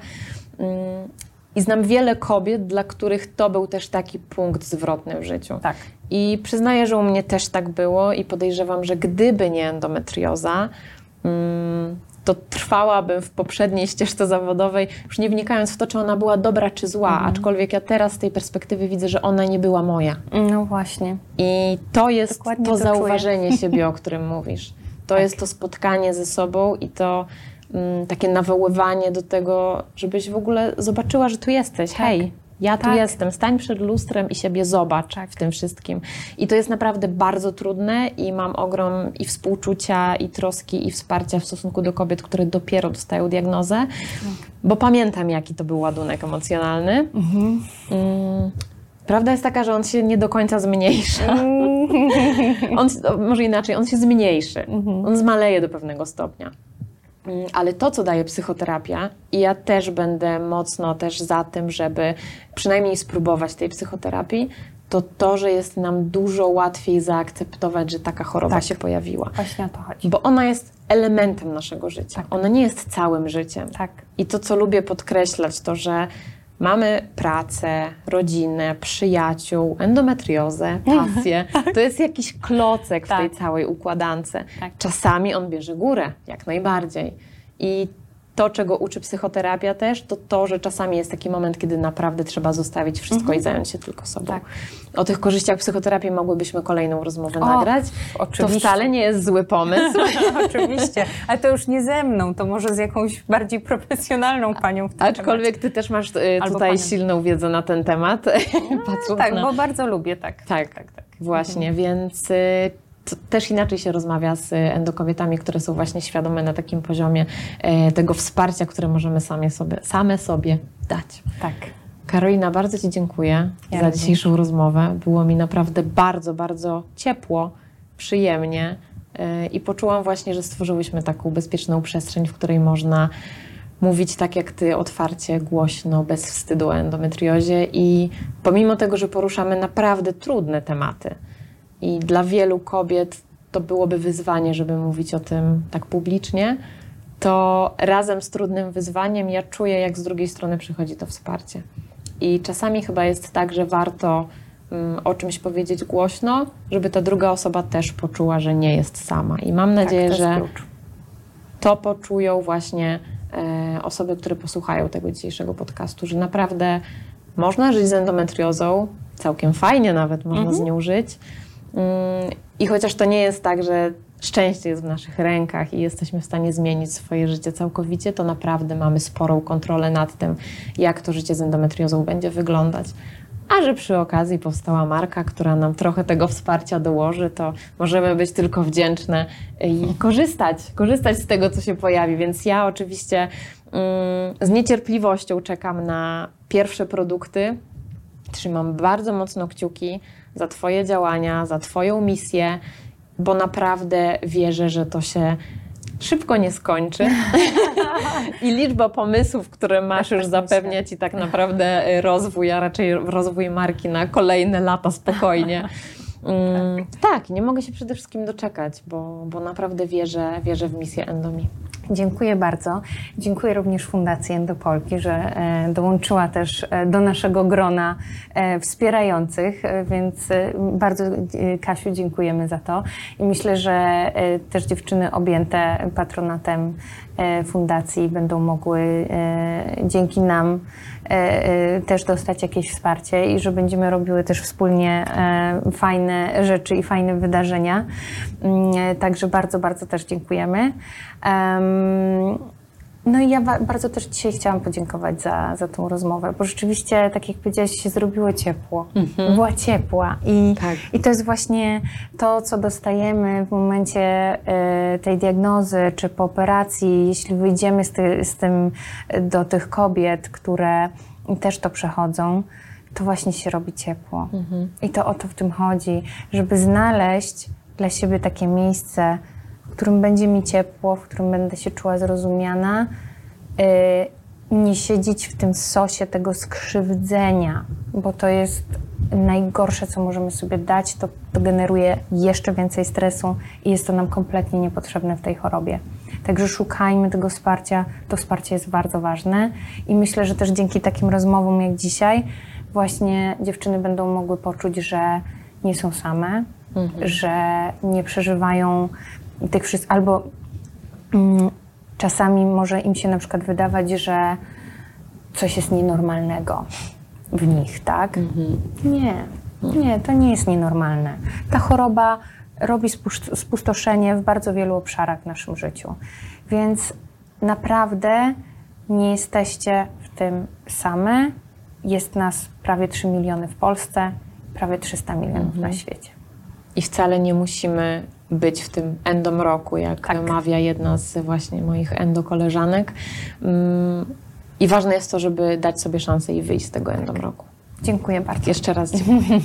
I znam wiele kobiet, dla których to był też taki punkt zwrotny w życiu. Tak. I przyznaję, że u mnie też tak było i podejrzewam, że gdyby nie endometrioza, mm, to trwałabym w poprzedniej ścieżce zawodowej, już nie wnikając w to, czy ona była dobra czy zła, Mhm. aczkolwiek ja teraz z tej perspektywy widzę, że ona nie była moja. No właśnie. I to jest Dokładnie to to zauważenie siebie, o którym mówisz. To Tak. jest to spotkanie ze sobą i to takie nawoływanie do tego, żebyś w ogóle zobaczyła, że tu jesteś. Hej, ja tu Tak. jestem. Stań przed lustrem i siebie zobacz w tym wszystkim. I to jest naprawdę bardzo trudne i mam ogrom i współczucia, i troski, i wsparcia w stosunku do kobiet, które dopiero dostają diagnozę, bo pamiętam, jaki to był ładunek emocjonalny. Mm, Prawda jest taka, że on się nie do końca zmniejsza. On, o, może inaczej, on się zmniejszy. On zmaleje do pewnego stopnia. Mm, Ale to, co daje psychoterapia, i ja też będę mocno też za tym, żeby przynajmniej spróbować tej psychoterapii, to to, że jest nam dużo łatwiej zaakceptować, że taka choroba Tak. się pojawiła. Właśnie o to chodzi. Bo ona jest elementem naszego życia. Ona nie jest całym życiem. Tak. I to, co lubię podkreślać, to, że mamy pracę, rodzinę, przyjaciół, endometriozę, pasję. To jest jakiś klocek w Tak. tej całej układance. Tak. Czasami on bierze górę, jak najbardziej. I to, czego uczy psychoterapia też, to to, że czasami jest taki moment, kiedy naprawdę trzeba zostawić wszystko i zająć się tylko sobą. Tak. O tych korzyściach psychoterapii mogłybyśmy kolejną rozmowę O, nagrać. oczywiście. To wcale nie jest zły pomysł. Oczywiście, ale to już nie ze mną, to może z jakąś bardziej profesjonalną panią w tym Aczkolwiek ty też masz y, tutaj panem. silną wiedzę na ten temat. temacie. Patrząc Tak, na... bo bardzo lubię, tak. tak, tak, tak. Właśnie, więc y, to też inaczej się rozmawia z y, endokobietami, które są właśnie świadome na takim poziomie e, tego wsparcia, które możemy same sobie, same sobie dać. Tak. Karolina, bardzo Ci dziękuję Ja za dzisiejszą rozmowę. Było mi naprawdę bardzo, bardzo ciepło, przyjemnie yy, i poczułam właśnie, że stworzyłyśmy taką bezpieczną przestrzeń, w której można mówić tak jak Ty, otwarcie, głośno, bez wstydu o endometriozie i pomimo tego, że poruszamy naprawdę trudne tematy i dla wielu kobiet to byłoby wyzwanie, żeby mówić o tym tak publicznie, to razem z trudnym wyzwaniem ja czuję, jak z drugiej strony przychodzi to wsparcie. I czasami chyba jest tak, że warto mm, o czymś powiedzieć głośno, żeby ta druga osoba też poczuła, że nie jest sama. I mam nadzieję, tak, to że klucz. to poczują właśnie e, osoby, które posłuchają tego dzisiejszego podcastu, że naprawdę można żyć z endometriozą, całkiem fajnie nawet można z nią żyć. Mm, I chociaż to nie jest tak, że szczęście jest w naszych rękach i jesteśmy w stanie zmienić swoje życie całkowicie, to naprawdę mamy sporą kontrolę nad tym, jak to życie z endometriozą będzie wyglądać. a że przy okazji powstała marka, która nam trochę tego wsparcia dołoży, to możemy być tylko wdzięczne i korzystać, korzystać z tego, co się pojawi. Więc ja oczywiście mm, z niecierpliwością czekam na pierwsze produkty. Trzymam bardzo mocno kciuki za Twoje działania, za Twoją misję, bo naprawdę wierzę, że to się szybko nie skończy. I liczba pomysłów, które masz, już zapewnia Ci tak naprawdę y, rozwój, a raczej rozwój marki na kolejne lata spokojnie. Mm, tak, nie mogę się przede wszystkim doczekać, bo, bo naprawdę wierzę, wierzę w misję Endomi. Dziękuję bardzo. Dziękuję również Fundacji Endopolki, że e, dołączyła też e, do naszego grona e, wspierających, więc bardzo Kasiu dziękujemy za to. I myślę, że też dziewczyny objęte patronatem fundacji będą mogły dzięki nam też dostać jakieś wsparcie i że będziemy robiły też wspólnie fajne rzeczy i fajne wydarzenia. Mm, Także bardzo, bardzo też dziękujemy. No i ja ba- bardzo też dzisiaj chciałam podziękować za, za tą rozmowę, bo rzeczywiście, tak jak powiedziałaś, się zrobiło ciepło. Była ciepła i, Tak. i to jest właśnie to, co dostajemy w momencie e, tej diagnozy czy po operacji, jeśli wyjdziemy z, ty, z tym e, do tych kobiet, które też to przechodzą, to właśnie się robi ciepło. I to o to w tym chodzi, żeby znaleźć dla siebie takie miejsce, którym będzie mi ciepło, w którym będę się czuła zrozumiana, yy, nie siedzieć w tym sosie tego skrzywdzenia, bo to jest najgorsze, co możemy sobie dać, to, to generuje jeszcze więcej stresu i jest to nam kompletnie niepotrzebne w tej chorobie. Także szukajmy tego wsparcia, to wsparcie jest bardzo ważne i myślę, że też dzięki takim rozmowom jak dzisiaj właśnie dziewczyny będą mogły poczuć, że nie są same, że nie przeżywają tych wszystkich, albo mm, czasami może im się na przykład wydawać, że coś jest nienormalnego w nich, tak? Nie, nie, to nie jest nienormalne. Ta choroba robi spust- spustoszenie w bardzo wielu obszarach w naszym życiu. Więc naprawdę nie jesteście w tym same. Jest nas prawie 3 miliony w Polsce, prawie 300 milionów na świecie. I wcale nie musimy być w tym endomroku, jak Tak. mawia jedna z właśnie moich endokoleżanek. Mm, I ważne jest to, żeby dać sobie szansę i wyjść z tego endomroku. Dziękuję bardzo. Jeszcze raz dziękuję.